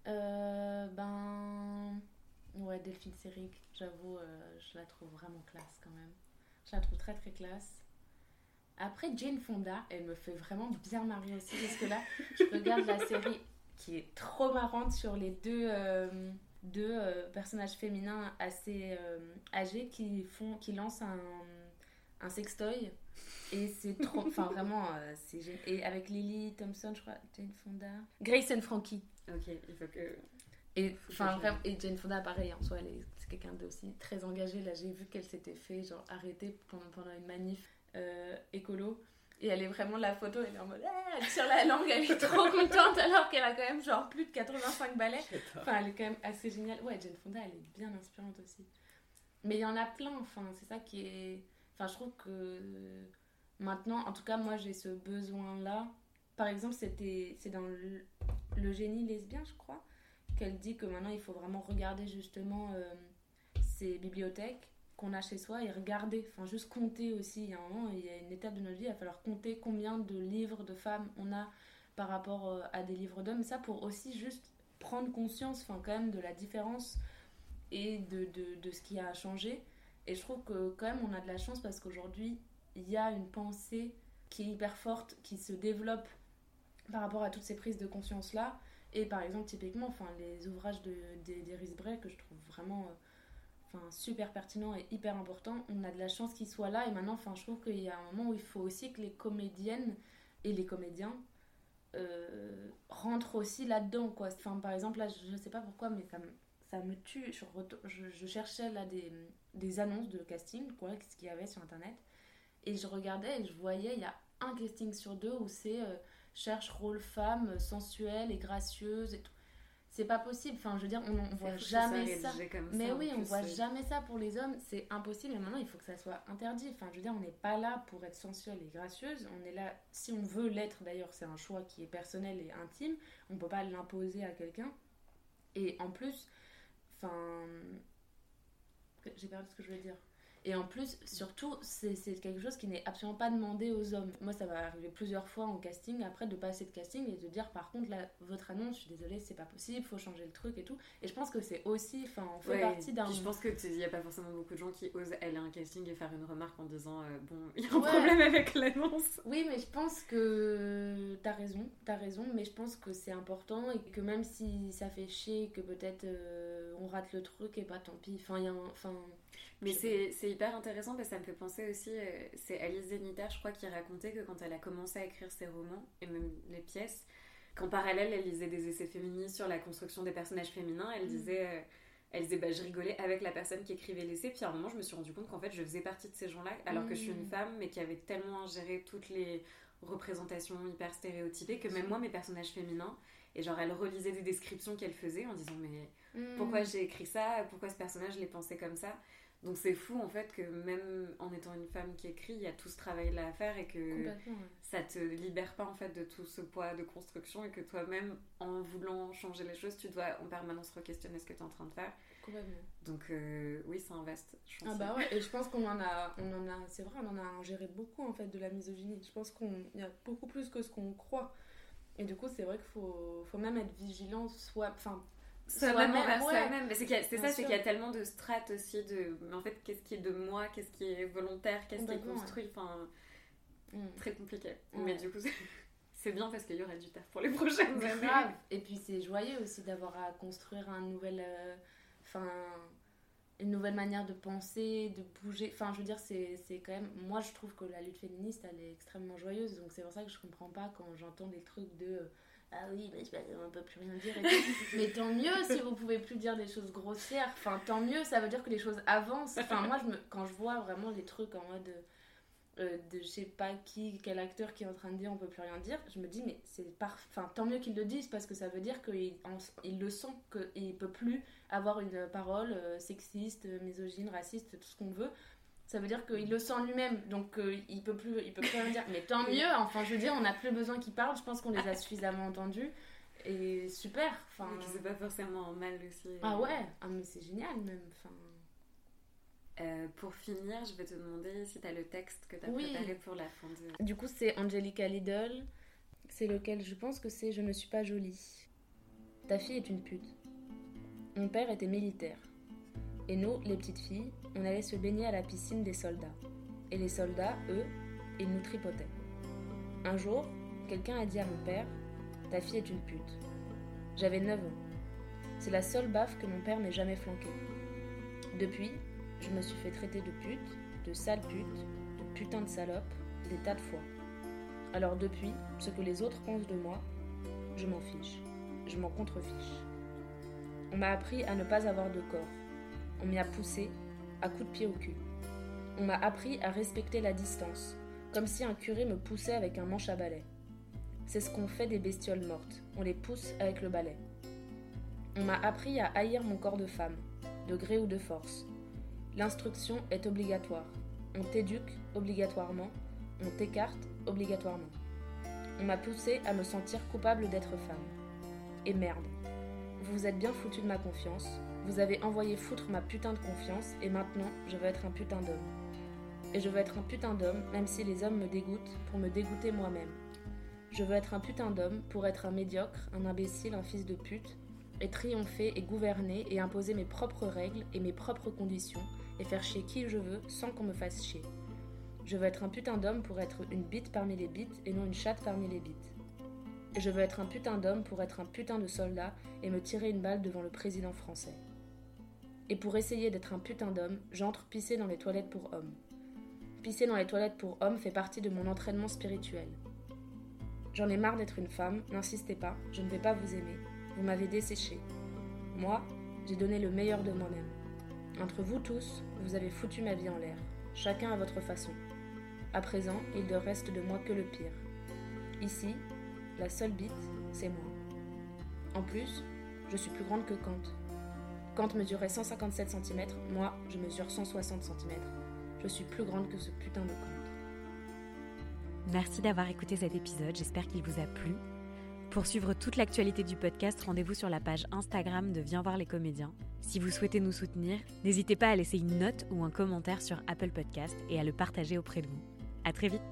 S2: Euh, ben Ouais, Delphine Seyrig, j'avoue, euh, je la trouve vraiment classe quand même. Je la trouve très très classe. Après, Jane Fonda, elle me fait vraiment bien marrer aussi parce que là, je regarde la série qui est trop marrante sur les deux, euh, deux euh, personnages féminins assez âgés qui, font, qui lancent un, un sextoy. Et c'est trop. Enfin, vraiment, c'est Et avec Lily Thompson, je crois, Jane Fonda. Grace and Frankie.
S3: Ok, il faut que.
S2: Et, enfin, et Jane Fonda, pareil, en soi, c'est quelqu'un d'aussi très engagé. Là, j'ai vu qu'elle s'était fait genre arrêter pendant, pendant une manif euh, écolo. Et elle est vraiment la photo, elle est en mode ah, elle tire la langue, elle est trop contente alors qu'elle a quand même genre plus de 85 balais. Enfin, elle est quand même assez géniale. Ouais, Jane Fonda, elle est bien inspirante aussi. Mais il y en a plein, enfin, c'est ça qui est. Enfin, je trouve que maintenant, en tout cas, moi j'ai ce besoin-là. Par exemple, c'était c'est dans le génie lesbien, je crois qu'elle dit que maintenant il faut vraiment regarder justement euh, ces bibliothèques qu'on a chez soi et regarder, enfin juste compter aussi. Il y a un moment, il y a une étape de notre vie, il va falloir compter combien de livres de femmes on a par rapport euh, à des livres d'hommes. Ça pour aussi juste prendre conscience, enfin quand même de la différence et de, de, de, ce qui a changé. Et je trouve que quand même on a de la chance parce qu'aujourd'hui il y a une pensée qui est hyper forte, qui se développe par rapport à toutes ces prises de conscience là et par exemple, typiquement, enfin, les ouvrages d'Iris Bray que je trouve vraiment euh, super pertinents et hyper importants, on a de la chance qu'ils soient là. Et maintenant, enfin, je trouve qu'il y a un moment où il faut aussi que les comédiennes et les comédiens euh, rentrent aussi là-dedans. Quoi. Enfin, par exemple, là, je ne sais pas pourquoi, mais ça me, ça me tue. Je, je, cherchais là des, des, annonces de casting, quoi, ce qu'il y avait sur Internet. Et je regardais et je voyais, il y a un casting sur deux où c'est... Euh, cherche rôle femme sensuelle et gracieuse et tout. C'est pas possible. Enfin, je veux dire, on, on voit jamais ça. mais oui, on voit jamais ça pour les hommes. C'est impossible. Et maintenant, il faut que ça soit interdit. Enfin, je veux dire, on n'est pas là pour être sensuelle et gracieuse. On est là, si on veut l'être, d'ailleurs, c'est un choix qui est personnel et intime. On peut pas l'imposer à quelqu'un. Et en plus, enfin, j'ai perdu ce que je voulais dire. Et en plus, surtout, c'est quelque chose qui n'est absolument pas demandé aux hommes. Moi, ça va arriver plusieurs fois en casting, après de passer de casting et de dire par contre, là, votre annonce, je suis désolée, c'est pas possible, faut changer le truc et tout. Et je pense que c'est aussi, enfin, on fait partie d'un.
S3: Je pense qu'il n'y a pas forcément beaucoup de gens qui osent aller à un casting et faire une remarque en disant, euh, bon, il y a un problème avec l'annonce.
S2: Oui, mais je pense que t'as raison, t'as raison, mais je pense que c'est important et que même si ça fait chier, que peut-être euh, on rate le truc et pas tant pis. Enfin, il y a Enfin,
S3: mais c'est hyper intéressant parce que ça me fait penser aussi, euh, c'est Alice Zeniter, je crois, qui racontait que quand elle a commencé à écrire ses romans et même les pièces, qu'en parallèle, elle lisait des essais féministes sur la construction des personnages féminins, elle mm. disait, euh, elle disait bah, je rigolais avec la personne qui écrivait l'essai, puis à un moment, je me suis rendu compte qu'en fait, je faisais partie de ces gens-là, alors que je suis une mm. femme, mais qui avait tellement ingéré toutes les représentations hyper stéréotypées que même moi, mes personnages féminins, et genre, elle relisait des descriptions qu'elle faisait en disant mais mm. pourquoi j'ai écrit ça, pourquoi ce personnage, je l'ai pensé comme ça? Donc c'est fou en fait que même en étant une femme qui écrit, il y a tout ce travail-là à faire et que ça te libère pas en fait de tout ce poids de construction et que toi-même, en voulant changer les choses, tu dois en permanence re-questionner ce que tu es en train de faire.
S2: Complètement.
S3: Donc euh, oui, ça investe.
S2: Je pense ah bah ouais, et je pense qu'on en a, on en a, c'est vrai, on en a ingéré beaucoup en fait de la misogynie. Je pense qu'il y a beaucoup plus que ce qu'on croit. Et du coup, c'est vrai qu'il faut, faut même être vigilant, soit, enfin,
S3: soi-même envers soi-même. Mais c'est ça, c'est qu'il y a tellement de strates aussi de. Mais en fait, qu'est-ce qui est de moi, qu'est-ce qui est volontaire, qu'est-ce qui est construit. Enfin, mm. très compliqué. Mais du coup, c'est bien parce qu'il y aura du taf pour les prochaines années.
S2: Grave. Et puis c'est joyeux aussi d'avoir à construire un nouvel. euh, une nouvelle manière de penser, de bouger. Enfin, je veux dire, c'est c'est quand même. Moi, je trouve que la lutte féministe, elle est extrêmement joyeuse. Donc, c'est pour ça que je comprends pas quand j'entends des trucs de. Ah oui, mais pas- on peut plus rien dire. mais tant mieux si vous pouvez plus dire des choses grossières. Enfin, tant mieux, ça veut dire que les choses avancent. Enfin, moi, je me, quand je vois vraiment les trucs en mode. euh, de je sais pas qui, quel acteur qui est en train de dire on peut plus rien dire, je me dis mais c'est parfait, enfin tant mieux qu'ils le disent parce que ça veut dire qu'il en- il le sent, qu'il peut plus avoir une parole euh, sexiste, misogyne, raciste, tout ce qu'on veut. Ça veut dire qu'il le sent lui-même, donc euh, il peut plus, il peut plus rien dire. Mais tant mieux, enfin je veux dire, on n'a plus besoin qu'il parle, je pense qu'on les a suffisamment entendus. Et super, enfin...
S3: Donc c'est pas forcément mal aussi.
S2: Ah ouais, ah, mais c'est génial même, enfin...
S3: Euh, pour finir, je vais te demander si tu as le texte que tu as
S2: Oui.
S3: préparé pour la fin de...
S2: Du coup, c'est Angelica Lidl. C'est lequel je pense que c'est Je ne suis pas jolie. Ta fille est une pute. Mon père était militaire. Et nous, les petites filles, on allait se baigner à la piscine des soldats. Et les soldats, eux, ils nous tripotaient. Un jour, quelqu'un a dit à mon père Ta fille est une pute. J'avais 9 ans. C'est la seule baffe que mon père m'ait jamais flanquée. Depuis, je me suis fait traiter de pute, de sale pute, de putain de salope, des tas de fois. Alors depuis, ce que les autres pensent de moi, je m'en fiche. Je m'en contrefiche. On m'a appris à ne pas avoir de corps. On m'y a poussé à coups de pied au cul. On m'a appris à respecter la distance, comme si un curé me poussait avec un manche à balai. C'est ce qu'on fait des bestioles mortes. On les pousse avec le balai. On m'a appris à haïr mon corps de femme, de gré ou de force. L'instruction est obligatoire. On t'éduque obligatoirement, on t'écarte obligatoirement. On m'a poussé à me sentir coupable d'être femme. Et merde. Vous vous êtes bien foutu de ma confiance, vous avez envoyé foutre ma putain de confiance, et maintenant je veux être un putain d'homme. Et je veux être un putain d'homme, même si les hommes me dégoûtent, pour me dégoûter moi-même. Je veux être un putain d'homme pour être un médiocre, un imbécile, un fils de pute, et triompher et gouverner et imposer mes propres règles et mes propres conditions, et faire chier qui je veux sans qu'on me fasse chier. Je veux être un putain d'homme pour être une bite parmi les bites et non une chatte parmi les bites. Et je veux être un putain d'homme pour être un putain de soldat et me tirer une balle devant le président français. Et pour essayer d'être un putain d'homme, j'entre pisser dans les toilettes pour hommes. Pisser dans les toilettes pour hommes fait partie de mon entraînement spirituel. J'en ai marre d'être une femme, n'insistez pas, je ne vais pas vous aimer. Vous m'avez desséché. Moi, j'ai donné le meilleur de moi-même. Entre vous tous, vous avez foutu ma vie en l'air, chacun à votre façon. À présent, il ne reste de moi que le pire. Ici, la seule bite, c'est moi. En plus, je suis plus grande que Kant. Kant mesurait 157 cm, moi, je mesure 160 cm. Je suis plus grande que ce putain de Kant.
S1: Merci d'avoir écouté cet épisode, j'espère qu'il vous a plu. Pour suivre toute l'actualité du podcast, rendez-vous sur la page Instagram de Viens voir les comédiens. Si vous souhaitez nous soutenir, n'hésitez pas à laisser une note ou un commentaire sur Apple Podcast et à le partager auprès de vous. À très vite